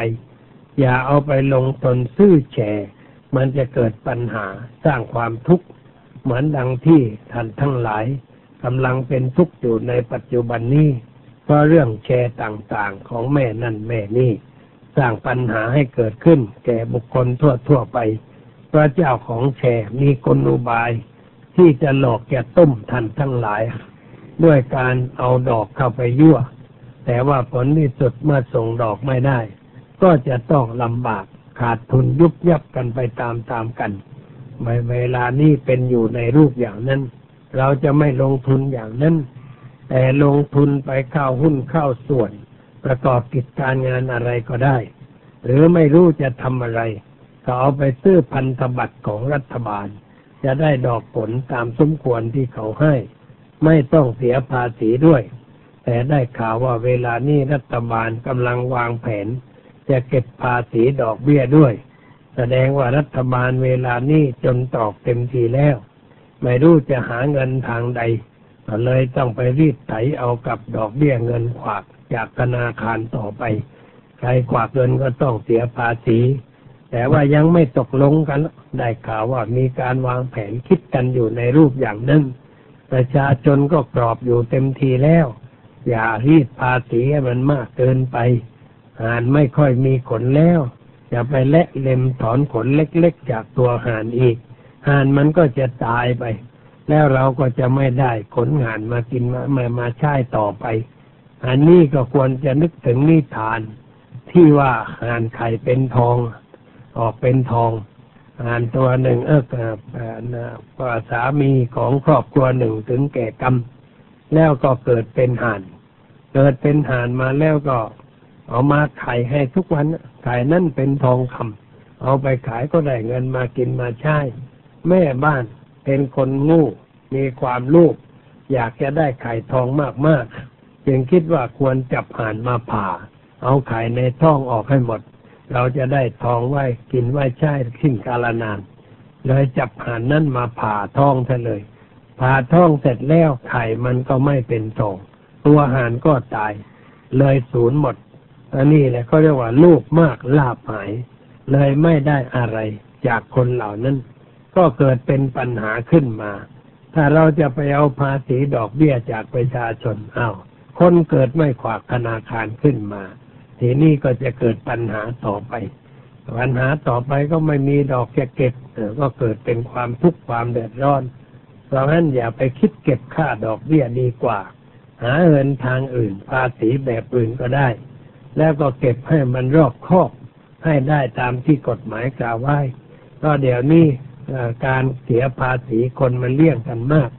อย่าเอาไปลงทุนซื้อแชร์มันจะเกิดปัญหาสร้างความทุกข์ เหมือนดังที่ท่านทั้งหลายกำลังเป็นทุกข์อยู่ในปัจจุบันนี้เพราะเรื่องแชร์ต่างๆของแม่นั่นแม่นี่สร้างปัญหาให้เกิดขึ้น แก่บุคคลทั่วๆไป พระเจ้าของแชร์มีกลอุบาย ที่จะหลอกแกต้มท่านทั้งหลาย ด้วยการเอาดอกเข้าไปยั่ว แต่ว่าผลที่สุดเมื่อส่งดอกไม่ได้ ก็จะต้องลำบากขาดทุนยุบยับกันไปตามๆกันในเวลานี้เป็นอยู่ในรูปอย่างนั้น เราจะไม่ลงทุนอย่างนั้น แต่ลงทุนไปเข้าหุ้นเข้าส่วน ประกอบกิจการงานอะไรก็ได้ หรือไม่รู้จะทำอะไร ก็เอาไปซื้อพันธบัตรของรัฐบาล จะได้ดอกผลตามสมควรที่เขาให้ ไม่ต้องเสียภาษีด้วย แต่ได้ข่าวว่าเวลานี้รัฐบาลกำลังวางแผน จะเก็บภาษีดอกเบี้ยด้วย แสดงว่ารัฐบาลเวลานี้จนตอกเต็มทีแล้ว ไม่รู้จะหาเงินทางใดก็เลยต้องไปรีดไถเอากับดอกเบี้ยเงินขวากจากธนาคารต่อไป ใครขวากเงินก็ต้องเสียภาษี แต่ว่ายังไม่ตกลงกัน ได้ข่าวว่ามีการวางแผนคิดกันอยู่ในรูปอย่างหนึ่ง ประชาชนก็กรอบอยู่เต็มทีแล้ว อย่ารีดภาษีให้มันมากเกินไปหานไม่ค่อยมีขนแล้ว อย่าไปและเล็มถอนขนเล็กๆจากตัวห่านอีกห่านมันก็จะตายไป แล้วเราก็จะไม่ได้ขนห่านมากินมามามาใช้ต่อไป อันนี้ก็ควรจะนึกถึงนิทาน ที่ว่าห่านไข่เป็นทอง ออกเป็นทอง ห่านตัวหนึ่งเออว่าสามีของครอบครัวหนึ่งถึงแก่กรรม แล้วก็เกิดเป็นห่าน เกิดเป็นห่านมาแล้วก็ เอามาขายให้ทุกวันขายนั่นเป็นทองคำเอาไปขายก็ได้เงินมากินมาใช้แม่บ้านเป็นคนงูมีความลูก อยากจะได้ไข่ทองมากๆจึงคิดว่าควรจับห่านมาผ่า เอาไข่ในท้องออกให้หมด เราจะได้ทองไว้กินไว้ใช้ขึ้นกาลนานเลยจับหานนั้นมาผ่าท้องซะเลย ผ่าท้องเสร็จแล้วไข่มันก็ไม่เป็นทองตัวหานก็ตาย เลยสูญหมด อันนี้แหละเขาเรียกว่าลูกมากลาบหาย เลยไม่ได้อะไรจากคนเหล่านั้น ก็เกิดเป็นปัญหาขึ้นมา ถ้าเราจะไปเอาภาษีดอกเบี้ยจากประชาชนเอา้าคนเกิดไม่ขวากธนาคารขึ้นมา ทีนี้ก็จะเกิดปัญหาต่อไป ปัญหาต่อไปก็ไม่มีดอกจะเก็บก็เกิดเป็นความทุกข์ความเดือดร้อน เพราะฉะนั้นอย่าไปคิดเก็บค่าดอกเบี้ยดีกว่า หาเงินทางอื่น ภาษีแบบอื่นก็ได้ แล้วก็เก็บให้มันรอบคอบให้ได้ตามที่กฎหมายกล่าวไว้ก็เดี๋ยวนี้การเสียภาษีคนมันเลี่ยงกันมาก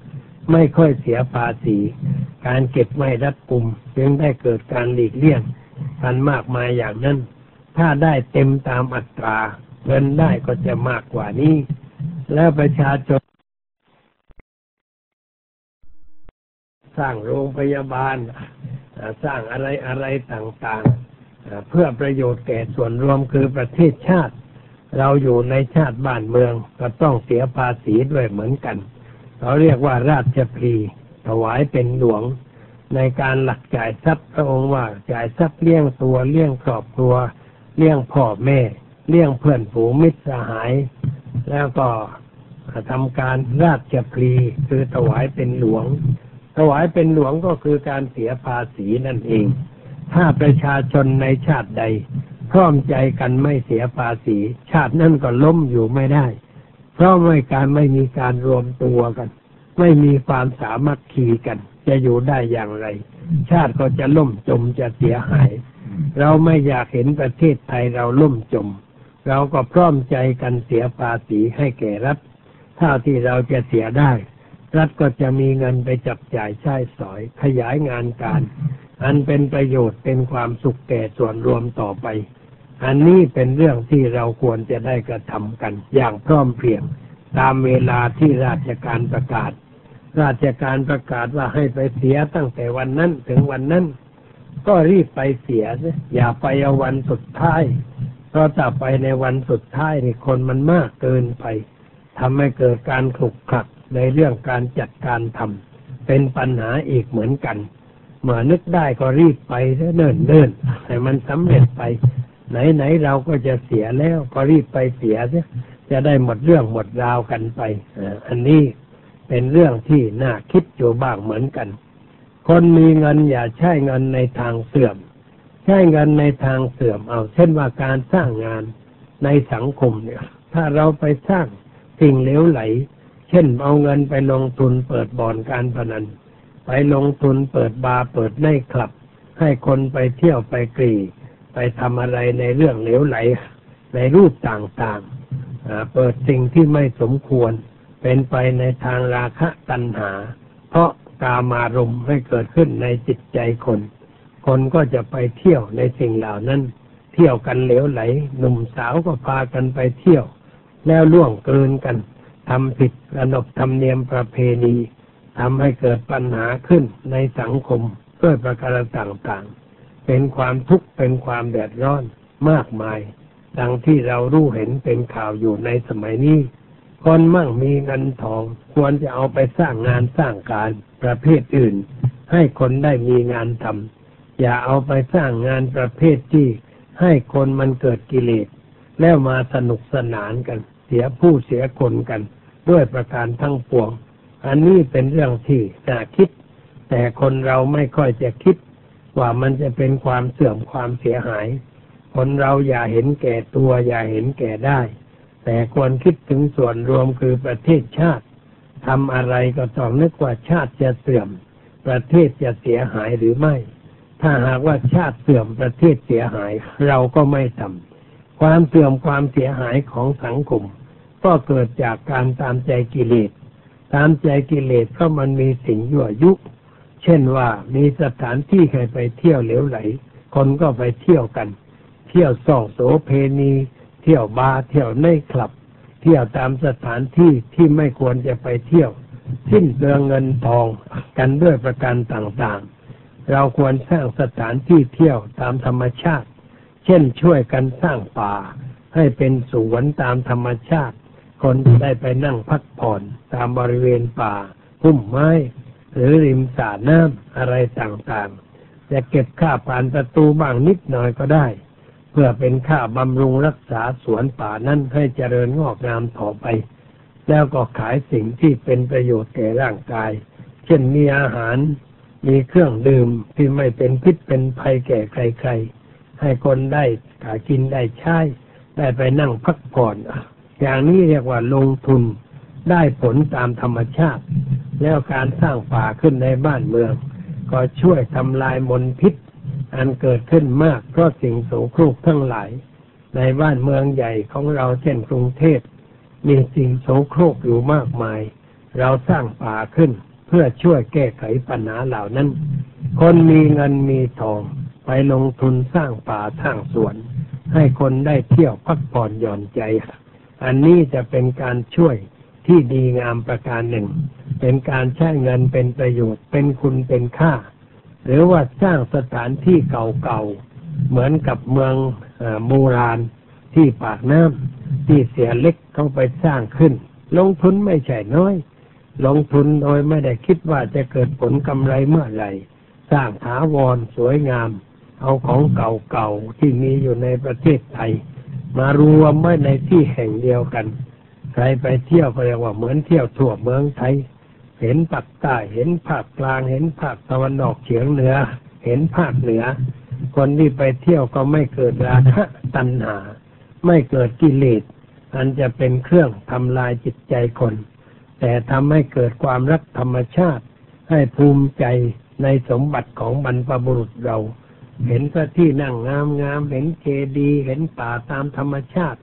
ไม่ค่อยเสียภาษี การเก็บไม่รัดกุมจึงได้เกิดการหลีกเลี่ยง กันมากมายอย่างนั้น ถ้าได้เต็มตามอัตราเงินได้ก็จะมากกว่านี้ แล้วประชาชน สร้างโรงพยาบาล สร้างอะไรอะไรต่างๆ เพื่อประโยชน์แก่ส่วนรวมคือประเทศชาติ เราอยู่ในชาติบ้านเมืองก็ต้องเสียภาษีด้วยเหมือนกันเขาเรียกว่าราชพลีถวายเป็นหลวง ในการหลักจ่ายทรัพย์พระองค์ว่าจ่ายทรัพย์เลี้ยงตัวเลี้ยงครอบครัวเลี้ยงพ่อแม่เลี้ยงเพื่อนฝูงมิตรสหาย แล้วก็ทำการราชพลีคือถวายเป็นหลวง ถวายเป็นหลวงก็คือการเสียภาษีนั่นเอง ถ้าประชาชนในชาติใด พร้อมใจกันไม่เสียภาษี ชาตินั่นก็ล้มอยู่ไม่ได้ เพราะไม่การไม่มีการรวมตัวกัน ไม่มีความสามัคคีกัน จะอยู่ได้อย่างไร ชาติก็จะล่มจมจะเสียหาย เราไม่อยากเห็นประเทศไทยเราล่มจม เราก็พร้อมใจกันเสียภาษีให้แก่รัฐเท่าที่เราจะเสียได้ รัฐก็จะมีเงินไปจับจ่ายใช้สอย ขยายงานการ อันเป็นประโยชน์เป็นความสุขแก่ส่วนรวมต่อไป อันนี้เป็นเรื่องที่เราควรจะได้กระทำกัน อย่างพร้อมเพรียงตามเวลาที่ราชการประกาศ ราชการประกาศว่าให้ไปเสียตั้งแต่วันนั้นถึงวันนั้น ก็รีบไปเสียอย่าไปเอาวันสุดท้าย เพราะถ้าไปในวันสุดท้ายนี่คนมันมากเกินไปทำให้เกิดการขลุกขลักในเรื่องการจัดการทำเป็นปัญหาอีกเหมือนกันเมื่อนึกได้ก็รีบไปเนิ่นเนิ่นให้มันสำเร็จไป ไหนไหนเราก็จะเสียแล้วก็รีบไปเสียเสียจะได้หมดเรื่องหมดราวกันไปอันนี้ เป็นเรื่องที่น่าคิดอยู่บ้างเหมือนกัน คนมีเงินอย่าใช้เงินในทางเสื่อม ใช้เงินในทางเสื่อมเอา เช่นว่าการสร้างงานในสังคมเนี่ย ถ้าเราไปสร้างสิ่งเลวไหล เช่นเอาเงินไปลงทุนเปิดบ่อนการพนัน ไปลงทุนเปิดบาร์เปิดไนท์คลับ ให้คนไปเที่ยวไปกรีไปทำอะไรในเรื่องเหลวไหล ในรูปต่างๆเปิดสิ่งที่ไม่สมควร เป็นไปในทางราคะตัณหา เพราะกามารมให้เกิดขึ้นในจิตใจคน คนก็จะไปเที่ยวในสิ่งเหล่านั้น เที่ยวกันเหลวไหล หนุ่มสาวก็พากันไปเที่ยว แล้วล่วงเกินกันทำผิดระนบธรรมเนียมประเพณีทำให้เกิดปัญหาขึ้นในสังคมด้วยประการต่างๆ เป็นความทุกข์เป็นความแดดร้อนมากมาย ดังที่เรารู้เห็นเป็นข่าวอยู่ในสมัยนี้ คนมั่งมีเงินทองควรจะเอาไปสร้างงานสร้างการประเภทอื่น ให้คนได้มีงานทำอย่าเอาไปสร้างงานประเภทที่ให้คนมันเกิดกิเลส แล้วมาสนุกสนานกัน เสียผู้เสียคนกัน ด้วยประการทั้งปวง อันนี้เป็นเรื่องที่น่าคิด แต่คนเราไม่ค่อยจะคิด ว่ามันจะเป็นความเสื่อมความเสียหาย คนเราอย่าเห็นแก่ตัวอย่าเห็นแก่ได้ แต่ควรคิดถึงส่วนรวมคือประเทศชาติทำอะไรก็ต้องนึกว่าชาติจะเสื่อม ประเทศจะเสียหายหรือไม่ ถ้าหากว่าชาติเสื่อมประเทศเสียหายเราก็ไม่ทำความเสื่อมความเสียหายของสังคม ก็เกิดจากการตามใจกิเลส ตามใจกิเลสก็มันมีสิ่งยั่วยุเช่นว่ามีสถานที่ใครไปเที่ยวเหลวไหล คนก็ไปเที่ยวกัน เที่ยวส่องโสเพณี เที่ยวบาร์เที่ยวในคลับ เที่ยวตามสถานที่ที่ไม่ควรจะไปเที่ยว สิ้นเปลืองเงินทองกันด้วยประการต่างๆ เราควรสร้างสถานที่เที่ยวตามธรรมชาติ เช่นช่วยกันสร้างป่า ให้เป็นสวนตามธรรมชาติ คนจะได้ไปนั่งพักผ่อนตามบริเวณป่าพุ่มไม้ หรือริมสระน้ำอะไรต่างๆ จะเก็บค่าผ่านประตูบ้างนิดหน่อยก็ได้ เพื่อเป็นค่าบำรุงรักษาสวนป่านั้นให้เจริญงอกงามต่อไป แล้วก็ขายสิ่งที่เป็นประโยชน์แก่ร่างกาย เช่นมีอาหาร มีเครื่องดื่มที่ไม่เป็นพิษเป็นภัยแก่ใครๆ ให้คนได้กากินได้ใช้ ได้ไปนั่งพักผ่อน อย่างนี้เรียกว่าลงทุนได้ผลตามธรรมชาติ แล้วการสร้างป่าขึ้นในบ้านเมือง ก็ช่วยทำลายมลพิษ อันเกิดขึ้นมากเพราะสิ่งโสโครกทั้งหลาย ในบ้านเมืองใหญ่ของเราเช่นกรุงเทพมีสิ่งโสโครกอยู่มากมาย เราสร้างป่าขึ้นเพื่อช่วยแก้ไขปัญหาเหล่านั้น คนมีเงินมีทองไปลงทุนสร้างป่าสร้างสวน ให้คนได้เที่ยวพักผ่อนหย่อนใจ อันนี้จะเป็นการช่วยที่ดีงามประการหนึ่ง เป็นการใช้เงินเป็นประโยชน์เป็นคุณเป็นค่า หรือว่าสร้างสถานที่เก่าๆ เหมือนกับเมืองโบราณที่ปากน้ำที่เสียเล็กเขาไปสร้างขึ้น ลงทุนไม่ใช่น้อย ลงทุนโดยไม่ได้คิดว่าจะเกิดผลกำไรเมื่อไหร่ สร้างถาวรสวยงาม เอาของเก่าๆ ที่มีอยู่ในประเทศไทย มารวมไว้ในที่แห่งเดียวกัน ใครไปเที่ยวก็เรียกว่าเหมือนเที่ยวทั่วเมืองไทย เห็นปักใต้เห็นภาคกลาง เห็นภาคตะวันออกเฉียงเหนือ เห็นภาคเหนือ คนที่ไปเที่ยวก็ไม่เกิดราคะตัณหา ไม่เกิดกิเลสอันจะเป็นเครื่องทำลายจิตใจคน แต่ทำให้เกิดความรักธรรมชาติ ให้ภูมิใจในสมบัติของบรรพบุรุษเรา เห็นพระที่นั่งงามงามเห็นเจดี เห็นป่าตามธรรมชาติ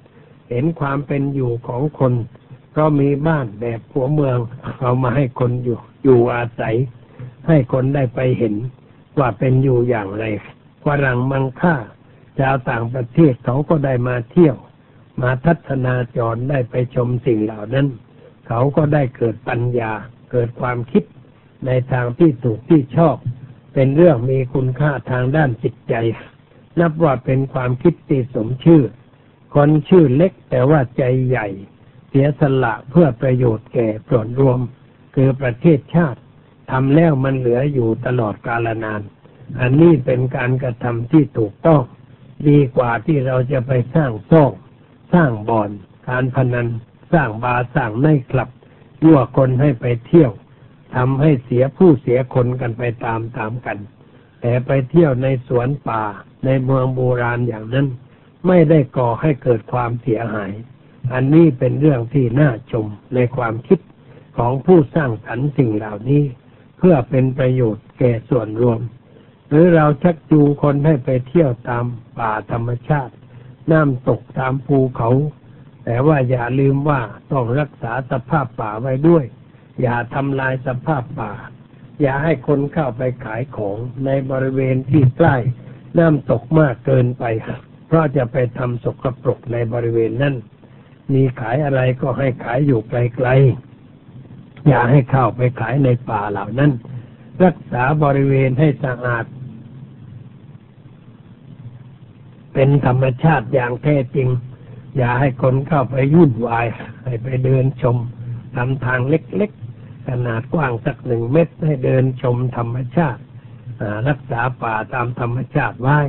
เห็นความเป็นอยู่ของคน ก็มีบ้านแบบหัวเมืองเอามาให้คนอยู่ อยู่อาศัย ให้คนได้ไปเห็นว่าเป็นอยู่อย่างไรฝรั่งมังค่าชาวต่างประเทศเขาก็ได้มาเที่ยว มาทัศนาจรได้ไปชมสิ่งเหล่านั้น เขาก็ได้เกิดปัญญา เกิดความคิดในทางที่ถูกที่ชอบ เป็นเรื่องมีคุณค่าทางด้านจิตใจ นับว่าเป็นความคิดที่สมชื่อ คนชื่อเล็กแต่ว่าใจใหญ่ เสียสละเพื่อประโยชน์แก่ส่วนรวม คือประเทศชาติทำแล้วมันเหลืออยู่ตลอดกาลนาน อันนี้เป็นการกระทำที่ถูกต้อง ดีกว่าที่เราจะไปสร้างซ่องสร้างบ่อน การพนัน สร้างบาสร้างไนคลับยั่วคนให้ไปเที่ยวทำให้เสียผู้เสียคนกันไปตามตามกัน แต่ไปเที่ยวในสวนป่าในเมืองโบราณอย่างนั้น ไม่ได้ก่อให้เกิดความเสียหาย อันนี้เป็นเรื่องที่น่าชมในความคิดของผู้สร้างสรรค์สิ่งเหล่านี้ เพื่อเป็นประโยชน์แก่ส่วนรวม หรือเราชักจูงคนให้ไปเที่ยวตามป่าธรรมชาติ น้ำตกตามภูเขา แต่ว่าอย่าลืมว่าต้องรักษาสภาพป่าไว้ด้วย อย่าทำลายสภาพป่า อย่าให้คนเข้าไปขายของในบริเวณที่ใกล้น้ำตกมากเกินไป เพราะจะไปทำสกปรกในบริเวณนั้น มีขายอะไรก็ให้ขายอยู่ไกลๆอย่าให้เข้าไปขายในป่าเหล่านั้น รักษาบริเวณให้สะอาด เป็นธรรมชาติอย่างแท้จริง อย่าให้คนเข้าไปยุ่นวาย ให้ไปเดินชมทำทางเล็กๆ ขนาดกว้างสักหนึ่งเมตรให้เดินชมธรรมชาติรักษาป่าตามธรรมชาติไว้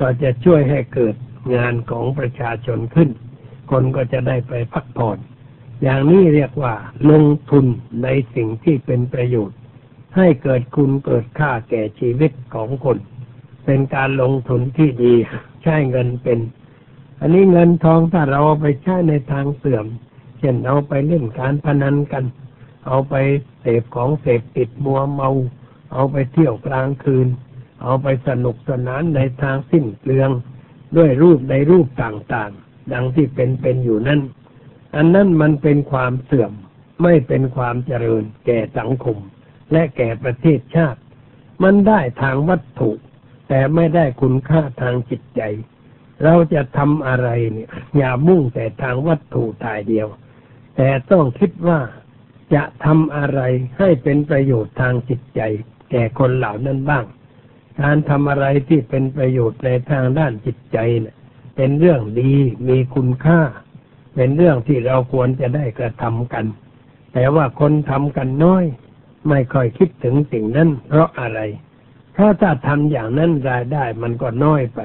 ก็จะช่วยให้เกิดงานของประชาชนขึ้น คนก็จะได้ไปพักผ่อน อย่างนี้เรียกว่าลงทุนในสิ่งที่เป็นประโยชน์ ให้เกิดคุณเกิดค่าแก่ชีวิตของคน เป็นการลงทุนที่ดีใช้เงินเป็น อันนี้เงินทองถ้าเราเอาไปใช้ในทางเสื่อม เช่นเอาไปเล่นการพนันกัน เอาไปเสพของเสพติดมัวเมา เอาไปเที่ยวกลางคืน เอาไปสนุกสนานในทางสิ้นเปลืองด้วยรูปในรูปต่างๆ ดังที่เป็นเป็นอยู่นั่น อันนั้นมันเป็นความเสื่อม ไม่เป็นความเจริญ แก่สังคม และแก่ประเทศชาติ มันได้ทางวัตถุ แต่ไม่ได้คุณค่าทางจิตใจ เราจะทำอะไรเนี่ย อย่ามุ่งแต่ทางวัตถุตายเดียว แต่ต้องคิดว่าจะทำอะไรให้เป็นประโยชน์ทางจิตใจ แก่คนเหล่านั้นบ้าง การทำอะไรที่เป็นประโยชน์ในทางด้านจิตใจเนะ่ย เป็นเรื่องดีมีคุณค่า เป็นเรื่องที่เราควรจะได้กระทำกัน แต่ว่าคนทำกันน้อย ไม่ค่อยคิดถึงสิ่งนั้นเพราะอะไร เพราะถ้าทำอย่างนั้นรายได้มันก็น้อยไป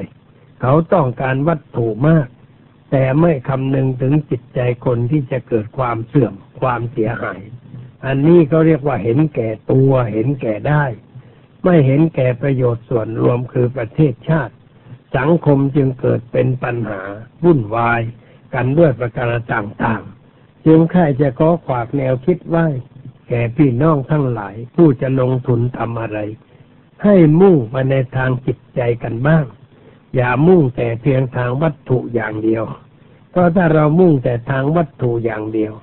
เขาต้องการวัตถุมาก แต่ไม่คำนึงถึงจิตใจคนที่จะเกิดความเสื่อมความเสียหาย อันนี้เขาเรียกว่าเห็นแก่ตัวเห็นแก่ได้ ไม่เห็นแก่ประโยชน์ส่วนรวมคือประเทศชาติ สังคมจึงเกิดเป็นปัญหาวุ่นวายกันด้วยประการต่างๆ จึงใครจะขอขวากแนวคิดไว้แก่พี่น้องทั้งหลาย ผู้จะลงทุนทำอะไร ให้มุ่งไปในทางจิตใจกันบ้าง อย่ามุ่งแต่เพียงทางวัตถุอย่างเดียว เพราะถ้าเรามุ่งแต่ทางวัตถุอย่างเดียว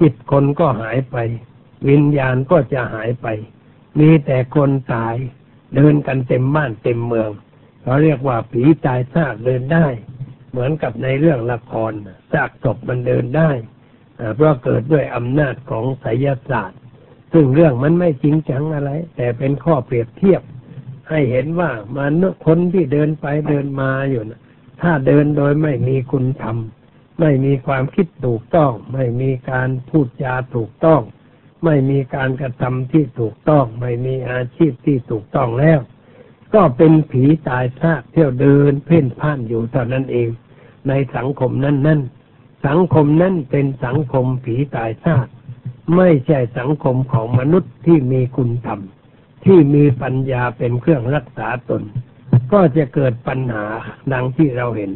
จิตคนก็หายไป วิญญาณก็จะหายไป มีแต่คนตาย เดินกันเต็มบ้านเต็มเมือง เขาเรียกว่าผีตายซากเดินได้ เหมือนกับในเรื่องละครซากศพมันเดินได้เพราะเกิดด้วยอำนาจของไสยศาสตร์ ซึ่งเรื่องมันไม่จริงจังอะไร แต่เป็นข้อเปรียบเทียบ ให้เห็นว่ามันคนที่เดินไปเดินมาอยู่นะถ้าเดินโดยไม่มีคุณธรรมไม่มีความคิดถูกต้อง ไม่มีการพูดจาถูกต้อง ไม่มีการกระทำที่ถูกต้อง ไม่มีอาชีพที่ถูกต้องแล้ว ก็เป็นผีตายซากเที่ยวเดินเพ่นพ่านอยู่เท่านั้นเอง ในสังคมนั้นนั่นสังคมนั้นเป็นสังคมผีตายซากไม่ใช่สังคมของมนุษย์ที่มีคุณธรรม ที่มีปัญญาเป็นเครื่องรักษาตน ก็จะเกิดปัญหาดังที่เราเห็น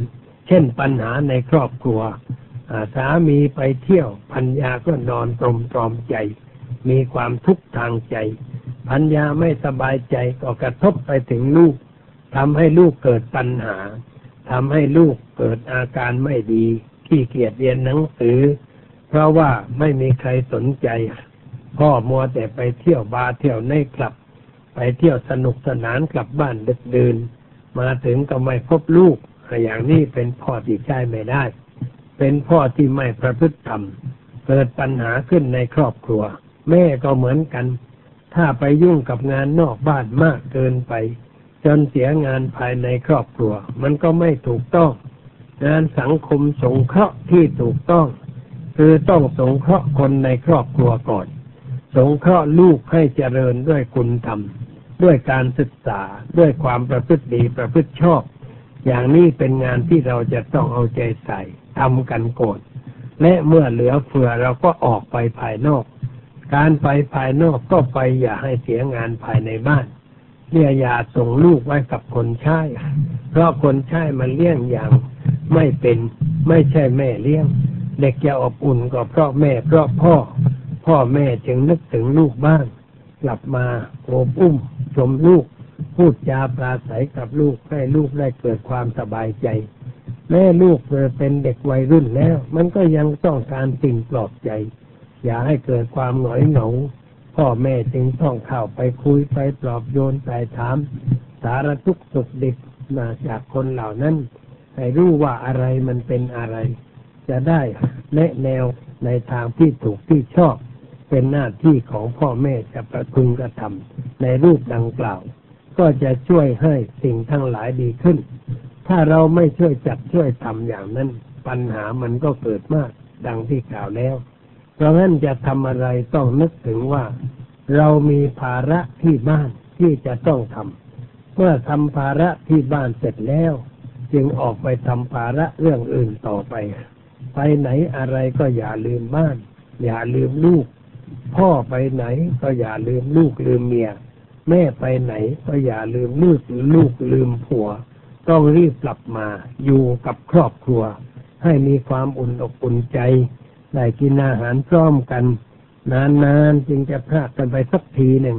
เช่นปัญหาในครอบครัวสามีไปเที่ยวพัญญาก็นอนตรมตรอมใจ มีความทุกข์ทางใจ พัญญาไม่สบายใจก็กระทบไปถึงลูกทำให้ลูกเกิดปัญหาทำให้ลูกเกิดอาการไม่ดีขี้เกียจเรียนหนังสือ เพราะว่าไม่มีใครสนใจ พ่อมัวแต่ไปเที่ยวบาร์เที่ยวในคลับ ไปเที่ยวสนุกสนานกลับบ้านดึกดื่นมาถึงก็ไม่พบลูกอย่างนี้เป็นพ่อที่ใช้ไม่ได้ เป็นพ่อที่ไม่ประพฤติธรรมเกิดปัญหาขึ้นในครอบครัว แม่ก็เหมือนกัน ถ้าไปยุ่งกับงานนอกบ้านมากเกินไป จนเสียงานภายในครอบครัว มันก็ไม่ถูกต้อง งานสังคมสงเคราะห์ที่ถูกต้อง คือต้องสงเคราะห์คนในครอบครัวก่อน สงเคราะห์ลูกให้เจริญด้วยคุณธรรม ด้วยการศึกษาด้วยความประพฤติดีประพฤติชอบ อย่างนี้เป็นงานที่เราจะต้องเอาใจใส่ทำกันโกรธและเมื่อเหลือเฟือเราก็ออกไปภายนอก การไปภายนอกก็ไปอย่าให้เสียงานภายในบ้านเนี่ยอย่าส่งลูกไว้กับคนใช้เพราะคนใช้มันเลี้ยงอย่างไม่เป็นไม่ใช่แม่เลี้ยง เด็กจะอบอุ่นก็เพราะแม่เพราะพ่อ พ่อแม่จึงนึกถึงลูกบ้าง กลับมาโอบอุ้มชมลูก พูดจาปราศัยกับลูกให้ลูกได้เกิดความสบายใจ แม่ลูกเป็นเด็กวัยรุ่นแล้ว มันก็ยังต้องการสิ่งปลอบใจ อย่าให้เกิดความหงอยเหงาพ่อแม่จึงต้องเข้าไปคุยไปปลอบโยนไปถาม สารทุกข์สุขดิบมาจากคนเหล่านั้นให้รู้ว่าอะไรมันเป็นอะไร จะได้แนะแนวในทางที่ถูกที่ชอบ เป็นหน้าที่ของพ่อแม่จะประพึงกระทำในรูปดังกล่าว ก็จะช่วยให้สิ่งทั้งหลายดีขึ้น ถ้าเราไม่ช่วยจัดช่วยทำอย่างนั้น ปัญหามันก็เกิดมากดังที่กล่าวแล้ว เพราะงั้นจะทำอะไรต้องนึกถึงว่า เรามีภาระที่บ้านที่จะต้องทำเมื่อทำภาระที่บ้านเสร็จแล้ว จึงออกไปทำภาระเรื่องอื่นต่อไป ไปไหนอะไรก็อย่าลืมบ้าน อย่าลืมลูก พ่อไปไหนก็อย่าลืมลูกลืมเมีย แม่ไปไหนก็อย่าลืมลูกลูกลืมผัว ต้องรีบกลับมาอยู่กับครอบครัว ให้มีความอุ่นอกอุ่นใจ ได้กินอาหารพร้อมกัน นานๆจึงจะพลาดกันไปสักทีหนึ่ง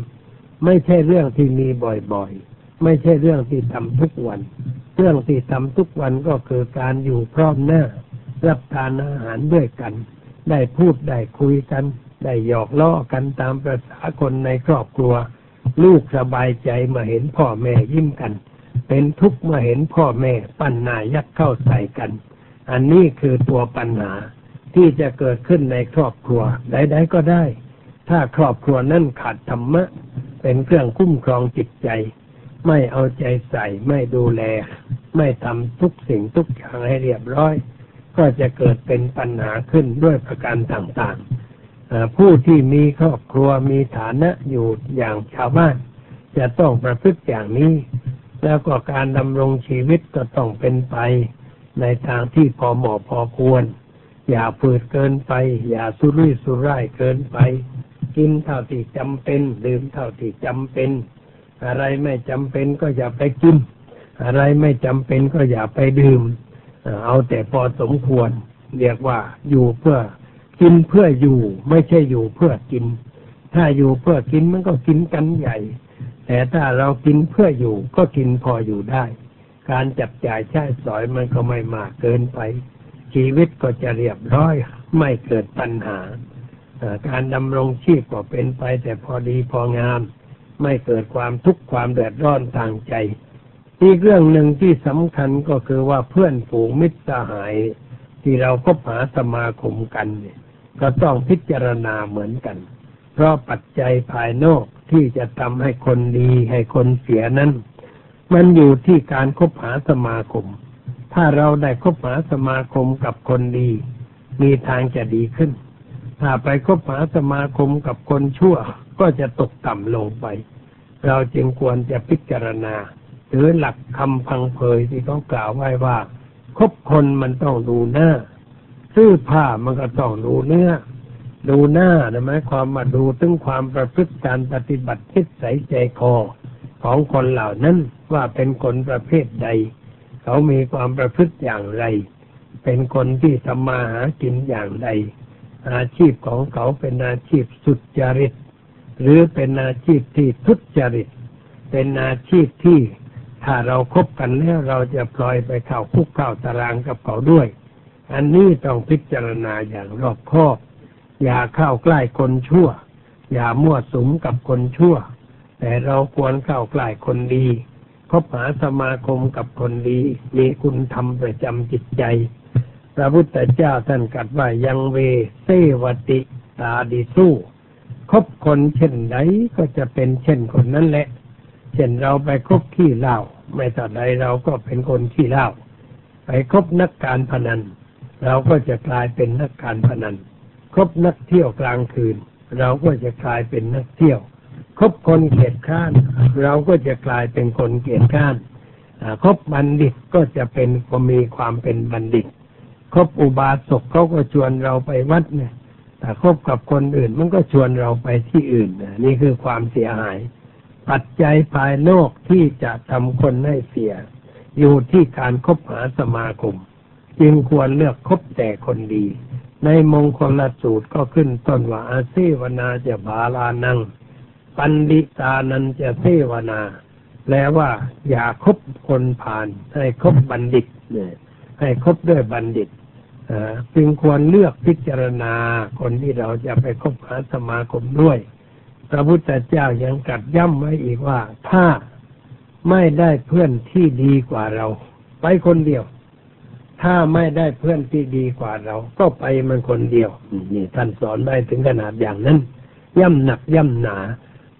ไม่ใช่เรื่องที่มีบ่อยๆ ไม่ใช่เรื่องที่ทำทุกวัน เรื่องที่ทำทุกวันก็คือการอยู่พร้อมหน้า รับทานอาหารด้วยกัน ได้พูดได้คุยกัน ได้หยอกล้อกันตามประษาคนในครอบครัว ลูกสบายใจมาเห็นพ่อแม่ยิ้มกัน เป็นทุกข์มาเห็นพ่อแม่ ปั้นหน้ายักเข้าใส่กัน อันนี้คือตัวปัญหา ที่จะเกิดขึ้นในครอบครัวใดๆก็ได้ ถ้าครอบครัวนั้นขาดธรรมะ เป็นเครื่องคุ้มครองจิตใจ ไม่เอาใจใส่ไม่ดูแล ไม่ทำทุกสิ่งทุกอย่างให้เรียบร้อย ก็จะเกิดเป็นปัญหาขึ้นด้วยประการต่างๆ ผู้ที่มีครอบครัวมีฐานะอยู่อย่างชาวบ้าน จะต้องประพฤติอย่างนี้ แล้วก็การดำรงชีวิตก็ต้องเป็นไปในทางที่พอเหมาะพอควร อย่าฝืดเกินไป อย่าสุรุ่ยสุร่ายเกินไป กินเท่าที่จำเป็น ดื่มเท่าที่จำเป็น อะไรไม่จำเป็นก็อย่าไปกิน อะไรไม่จำเป็นก็อย่าไปดื่ม เอาแต่พอสมควร เรียกว่าอยู่เพื่อกินเพื่ออยู่ไม่ใช่อยู่เพื่อกิน ถ้าอยู่เพื่อกินมันก็กินกันใหญ่ แต่ถ้าเรากินเพื่ออยู่ก็กินพออยู่ได้ การจับจ่ายใช้สอยมันก็ไม่มากเกินไป ชีวิตก็จะเรียบร้อยไม่เกิดปัญหา การดำรงชีพก็เป็นไปแต่พอดีพองาม ไม่เกิดความทุกข์ความเดือดร้อนทางใจ อีกเรื่องหนึ่งที่สำคัญก็คือว่าเพื่อนฝูงมิตรสหาย ที่เราก็หาสมาคมกันเนี่ยก็ต้องพิจารณาเหมือนกัน เพราะปัจจัยภายนอกที่จะทำให้คนดีให้คนเสียนั้น มันอยู่ที่การคบหาสมาคม ถ้าเราได้คบหาสมาคมกับคนดี มีทางจะดีขึ้น ถ้าไปคบหาสมาคมกับคนชั่ว ก็จะตกต่ำลงไป เราจึงควรจะพิจารณาหรือหลักคำพังเพยที่เขากล่าวไว้ว่าคบคนมันต้องดูหน้า ซื้อผ้ามันก็ต้องดูเนื้อ ดูหน้านะหมายความมาดูถึงความประพฤติการปฏิบัติทิศใสใจคอของคนเหล่านั้นว่าเป็นคนประเภทใด เขามีความประพฤติอย่างไร เป็นคนที่ทำมาหากินอย่างใดอาชีพของเขาเป็นอาชีพสุจริต หรือเป็นอาชีพที่ทุจริต เป็นอาชีพที่ถ้าเราครบกันแล้วเราจะปล่อยไปเข้าคุกเข้าตารางกับเขาด้วย อันนี้ต้องพิจารณาอย่างรอบคอบ อย่าเข้าใกล้คนชั่ว อย่ามั่วสุมกับคนชั่ว แต่เราควรเข้าใกล้คนดี บหาสมาคมกับคนดี มีคุณธรรมประจำจิตใจ พระพุทธเจ้าท่านกัดว่ายังเวเสวติตาดีสู้คบคนเช่นใดก็จะเป็นเช่นคนนั้นแหละ เช่นเราไปคบขี้เหล้าไม่ต่อใดเราก็เป็นคนขี้เหล้าไปคบนักการพนัน เราก็จะกลายเป็นนักการพนัน คบนักเที่ยวกลางคืน เราก็จะกลายเป็นนักเที่ยว คบคนเกียดข้าน เราก็จะกลายเป็นคนเกียดข้านคบบัณฑิตก็จะเป็นก็มีความเป็นบัณฑิต คบอุบาสกเขาก็ชวนเราไปวัดเนี่ยแต่คบกับคนอื่นมันก็ชวนเราไปที่อื่นนี่คือความเสียหาย ปัจจัยภายนอกที่จะทำคนให้เสีย อยู่ที่การคบหาสมาคม จึงควรเลือกคบแต่คนดี ในมงคลสูตรก็ขึ้นต้นว่าอาเซวนาจะบาลานัง ปันดิตานันจะเทวนา แปลว่า อย่าคบคนผ่าน ให้คบบัณฑิตเนี่ยให้คบด้วยบัณฑิตจึงควรเลือกพิจารณาคนที่เราจะไปคบหาสมาคมด้วย พระพุทธเจ้ายังกัดย้ำไว้อีกว่า ถ้าไม่ได้เพื่อนที่ดีกว่าเรา ไปคนเดียว ถ้าไม่ได้เพื่อนที่ดีกว่าเรา ก็ไปมันคนเดียวนี่ท่านสอนไว้ถึงขนาดอย่างนั้น ย่ำหนักย่ำหนา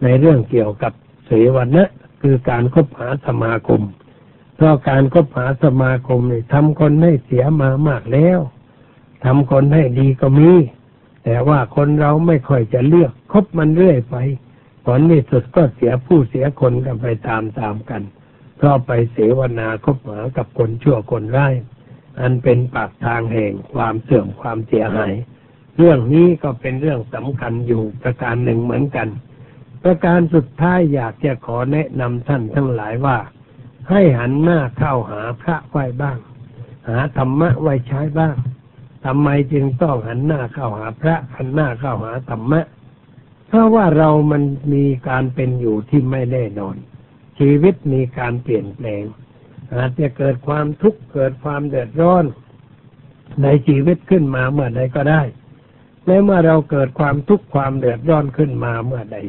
ในเรื่องเกี่ยวกับเสวนะคือการคบหาสมาคม เพราะการคบหาสมาคมนี่ทำคนให้เสียมามากแล้วทำคนให้ดีก็มี แต่ว่าคนเราไม่ค่อยจะเลือกคบมันเรื่อยไปผลที่สุดก็เสียผู้เสียคนกันไปตามตามกัน เพราะไปเสวนาคบหากับคนชั่วคนร้ายอันเป็นปากทางแห่งความเสื่อมความเสียหาย เรื่องนี้ก็เป็นเรื่องสำคัญอยู่ประการหนึ่งเหมือนกัน ประการสุดท้ายอยากจะขอแนะนำท่านทั้งหลายว่า ให้หันหน้าเข้าหาพระไว้บ้าง หาธรรมะไว้ใช้บ้างทำไมจึงต้องหันหน้าเข้าหาพระหันหน้าเข้าหาธรรมะ เพราะว่าเรามันมีการเป็นอยู่ที่ไม่แน่นอน ชีวิตมีการเปลี่ยนแปลง อาจจะเกิดความทุกข์เกิดความเดือดร้อน ในชีวิตขึ้นมาเมื่อใดก็ได้แม้เมื่อเราเกิดความทุกข์ความเดือดร้อนขึ้นมาเมื่อใด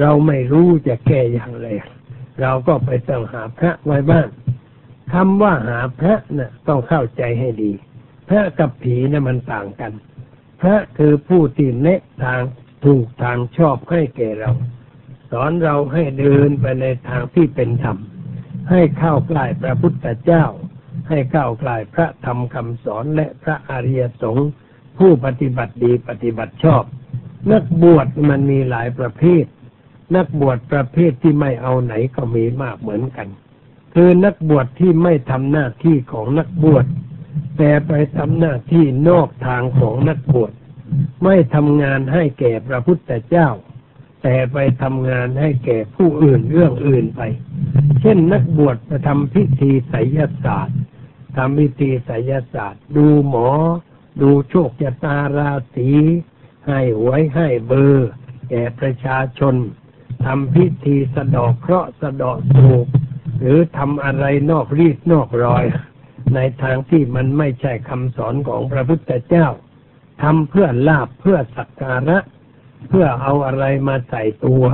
เราไม่รู้จะแก้อย่างไร เราก็ไปต้องหาพระไว้บ้างคำว่าหาพระนะ่ะ ต้องเข้าใจให้ดี พระกับผีนะ่ะมันต่างกัน พระคือผู้ที่แนะทางถูกทางชอบให้แก่เรา สอนเราให้เดินไปในทางที่เป็นธรรม ให้เข้าใกล้พระพุทธเจ้า ให้เข้าใกล้พระธรรมคำสอนและพระอริยสงฆ์ผู้ปฏิบัติดีปฏิบัติชอบ นักบวชมันมีหลายประเภท นักบวชประเภทที่ไม่เอาไหนก็มีมากเหมือนกัน คือนักบวชที่ไม่ทำหน้าที่ของนักบวชแต่ไปทำหน้าที่นอกทางของนักบวชไม่ทำงานให้แก่พระพุทธเจ้า แต่ไปทำงานให้แก่ผู้อื่นเรื่องอื่นไป เช่นนักบวชไปทำพิธีไสยศาสตร์ทำพิธีไสยศาสตร์ ดูหมอ ดูโชคชะตาราศีให้หวยให้เบอร์ แก่ประชาชน ทำพิธีสะดอกเคราะห์สะดอกโศกหรือทำอะไรนอกรีดนอกรอย ในทางที่มันไม่ใช่คำสอนของพระพุทธเจ้าทำเพื่อลาบเพื่อสักการะ เพื่อเอาอะไรมาใส่ตัว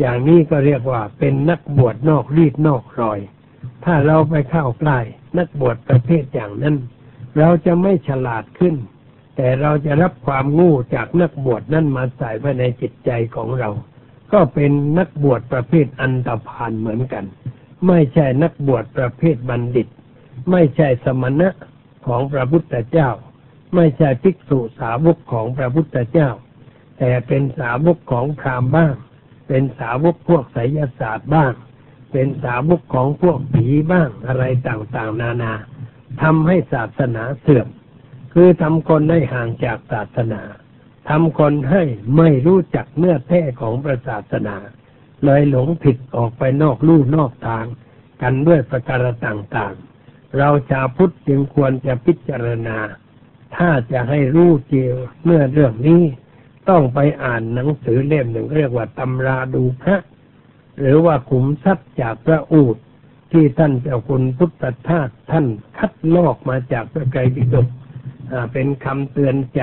อย่างนี้ก็เรียกว่าเป็นนักบวชนอกรีดนอกรอย ถ้าเราไปเข้าใกล้นักบวชประเภทอย่างนั้น เราจะไม่ฉลาดขึ้น แต่เราจะรับความงู้จากนักบวชนั่นมาใส่ไว้ในจิตใจของเรา ก็เป็นนักบวชประเภทอันตรพานเหมือนกัน ไม่ใช่นักบวชประเภทบัณฑิต ไม่ใช่สมณะของพระพุทธเจ้า ไม่ใช่ภิกษุสาวกของพระพุทธเจ้า แต่เป็นสาวกของพราหมณ์บ้าง เป็นสาวกพวกไสยศาสตร์บ้าง เป็นสาวกของพวกผีบ้างอะไรต่างๆ นานาทำให้ศาสนาเสื่อม คือทำคนให้ห่างจากศาสนา ทำคนให้ไม่รู้จักเนื้อแท้ของพระศาสนา เลยหลงผิดออกไปนอกลู่นอกทาง กันด้วยประการต่างๆ เราชาวพุทธจึงควรจะพิจารณา ถ้าจะให้รู้เจียวเมื่อเรื่องนี้ ต้องไปอ่านหนังสือเล่มหนึ่งเรียกว่าตำราดูพระ หรือว่าขุมทรัพย์จากพระอูดที่ท่านเจ้าคุณพุทธทาสท่านคัดลอกมาจากพระไกรปิฎก เป็นคำเตือนใจ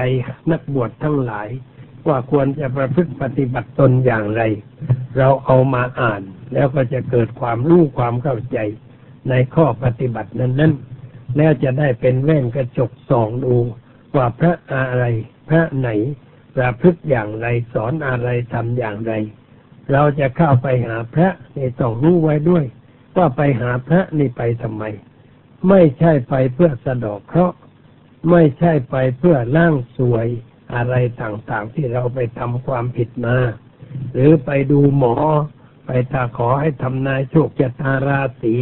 นักบวชทั้งหลาย ว่าควรจะประพฤติปฏิบัติตนอย่างไร เราเอามาอ่านแล้วก็จะเกิดความรู้ความเข้าใจในข้อปฏิบัตินั้นนั้นแล้วจะได้เป็นแว่นกระจกส่องดู ว่าพระอะไร พระไหน ประพฤติอย่างไรสอนอะไรทำอย่างไร เราจะเข้าไปหาพระนี่ต้องรู้ไว้ด้วย ว่าไปหาพระนี่ไปทำไม ไม่ใช่ไปเพื่อสะดอกเคราะห์ ไม่ใช่ไปเพื่อล่างสวยอะไรต่างๆ ที่เราไปทำความผิดมา หรือไปดูหมอ ไปถ้าขอให้ทำนายโชคชะตาราศี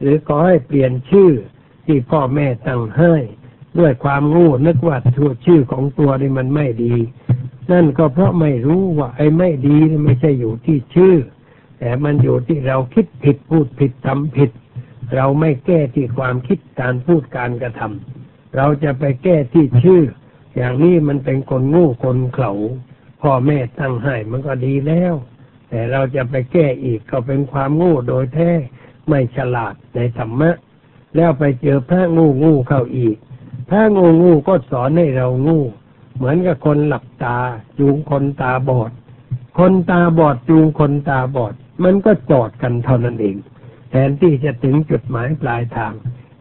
หรือขอให้เปลี่ยนชื่อที่พ่อแม่ตั้งให้ ด้วยความงูนึกว่าตัวชื่อของตัวนี่มันไม่ดี นั่นก็เพราะไม่รู้ว่าไอ้ไม่ดีไม่ใช่อยู่ที่ชื่อ แต่มันอยู่ที่เราคิดผิดพูดผิดทำผิด เราไม่แก้ที่ความคิดการพูดการกระทำ เราจะไปแก้ที่ชื่อ อย่างนี้มันเป็นคนงู้คนเขาพ่อแม่ตั้งให้มันก็ดีแล้ว แต่เราจะไปแก้อีกก็เป็นความงู้โดยแท้ไม่ฉลาดในธรรมะ แล้วไปเจอพระงูงูเข้าอีกถ้างูงูก็สอนให้เรางู เหมือนกับคนหลับตาจูงคนตาบอด คนตาบอดจูงคนตาบอด มันก็จอดกันเท่านั้นเอง แทนที่จะถึงจุดหมายปลายทาง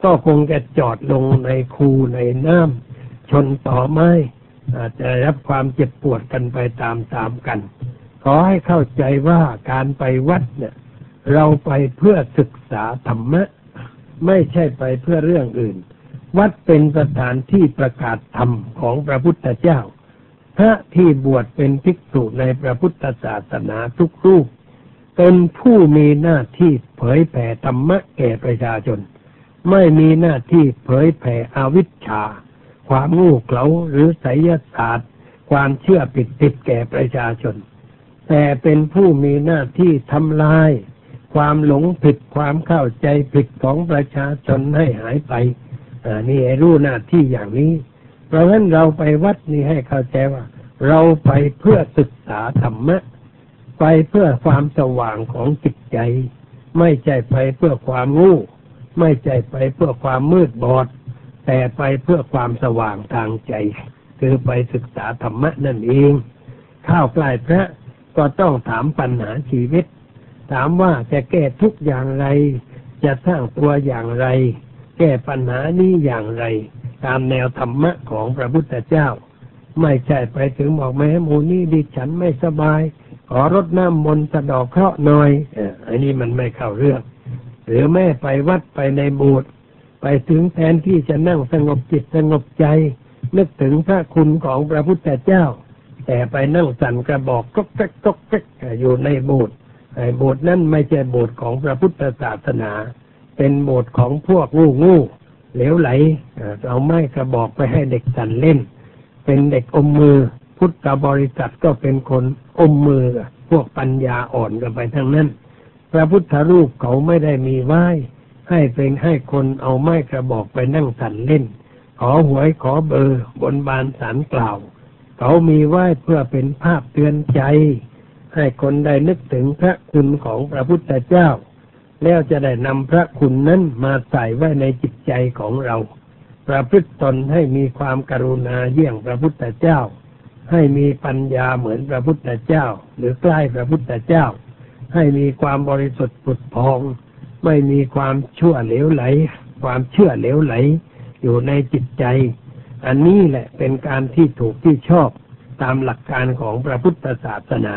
ก็คงจะจอดลงในคูในน้ำชนต่อไม้อาจจะรับความเจ็บปวดกันไปตามๆกัน ขอให้เข้าใจว่าการไปวัดเนี่ย เราไปเพื่อศึกษาธรรมะ ไม่ใช่ไปเพื่อเรื่องอื่น วัดเป็นสถานที่ประกาศธรรมของพระพุทธเจ้า พระที่บวชเป็นภิกษุในพระพุทธศาสนาทุกรูป เป็นผู้มีหน้าที่เผยแผ่ธรรมะแก่ประชาชน ไม่มีหน้าที่เผยแผ่อวิชชา ความงูเขลาหรือไสยศาสตร์ ความเชื่อผิดผิดแก่ประชาชน แต่เป็นผู้มีหน้าที่ทำลาย ความหลงผิดความเข้าใจผิดของประชาชนให้หายไปนี่รู้หน้าที่อย่างนี้ เพราะฉะนั้นเราไปวัดนี่ให้เข้าใจว่า เราไปเพื่อศึกษาธรรมะ ไปเพื่อความสว่างของจิตใจ ไม่ใช่ไปเพื่อความงู้ ไม่ใช่ไปเพื่อความมืดบอด แต่ไปเพื่อความสว่างทางใจ คือไปศึกษาธรรมะนั่นเอง ข้าวกลายพระก็ต้องถามปัญหาชีวิต ถามว่าจะแก้ทุกอย่างไร จะสร้างตัวอย่างไร แก้ปัญหานี้อย่างไร ตามแนวธรรมะของพระพุทธเจ้า ไม่ใช่ไปถึงบอกแม่หมูนี่ดิฉันไม่สบาย ขอรดน้ำมนต์สะดอกเคราะห์หน่อยอันนี้มันไม่เข้าเรื่อง หรือแม่ไปวัดไปในโบสถ์ไปถึงแทนที่จะนั่งสงบจิตสงบใจ นึกถึงพระคุณของพระพุทธเจ้า แต่ไปนั่งสั่นกระบอกก๊กแก๊กก๊กแก๊กอยู่ในโบสถ์ไอ้โบสถ์นั้นไม่ใช่โบสถ์ของพระพุทธศาสนา เป็นโบสถ์ของพวกงูงูเหลวไหลเอาไม้กระบอกไปให้เด็กสั่นเล่น เป็นเด็กอมมือ พุทธบริษัทก็เป็นคนอมมือพวกปัญญาอ่อนกันไปทั้งนั้น ระพุทธรูปเขาไม่ได้มีไหว้ ให้เป็นให้คนเอาไม้กระบอกไปนั่งสั่นเล่น ขอหวยขอเบอร์บนบานสารกล่าว เขามีไหว้เพื่อเป็นภาพเตือนใจ ให้คนได้นึกถึงพระคุณของพระพุทธเจ้า แล้วจะได้นำพระคุณนั้นมาใส่ไว้ในจิตใจของเรา ประพฤติตนให้มีความกรุณาเยี่ยงพระพุทธเจ้า ให้มีปัญญาเหมือนพระพุทธเจ้า หรือใกล้พระพุทธเจ้า ให้มีความบริสุทธิ์ผุดพอง ไม่มีความชั่วเหลวไหล ความเชื่อเหลวไหล อยู่ในจิตใจ อันนี้แหละเป็นการที่ถูกที่ชอบตามหลักการของพระพุทธศาสนา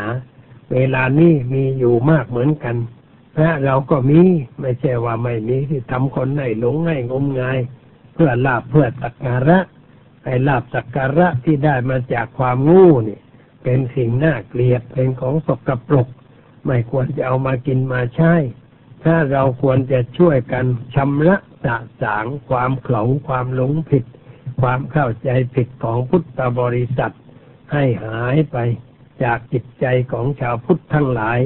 เวลานี้มีอยู่มากเหมือนกันพระเราก็มีไม่ใช่ว่าไม่มีที่ทำคนให้หลงให้งมงาย เพื่อลาบเพื่อสักการะไอ้ลาบสักการะที่ได้มาจากความงู้นี่ เป็นสิ่งน่าเกลียดเป็นของสกปรก ไม่ควรจะเอามากินมาใช้ ถ้าเราควรจะช่วยกันชำระสะสางความเขลาความหลงผิด ความเข้าใจผิดของพุทธบริษัท ให้หายไปจากจิตใจของชาวพุทธทั้งหลาย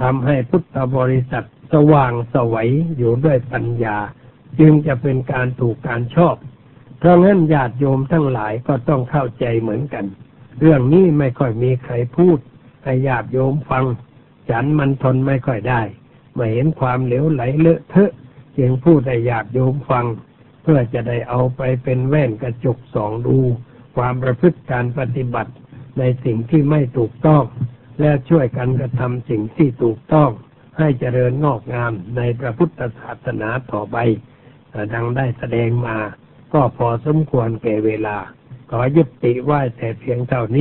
ทำให้พุทธบริษัทสว่างสวัยอยู่ด้วยปัญญา จึงจะเป็นการถูกการชอบ เพราะงั้นญาติโยมทั้งหลายก็ต้องเข้าใจเหมือนกัน เรื่องนี้ไม่ค่อยมีใครพูดให้ญาติโยมฟัง ฉันมันทนไม่ค่อยได้ไม่เห็นความเหลวไหลเลอะเทอะจึงพูดให้ญาติโยมฟัง เพื่อจะได้เอาไปเป็นแว่นกระจกส่องดู ความประพฤติการปฏิบัติในสิ่งที่ไม่ถูกต้อง และช่วยกันกระทำสิ่งที่ถูกต้อง ให้เจริญงอกงามในพระพุทธศาสนาต่อไปดังได้แสดงมา ก็พอสมควรแก่เวลา ขอยุติไว้แต่เพียงเท่านี้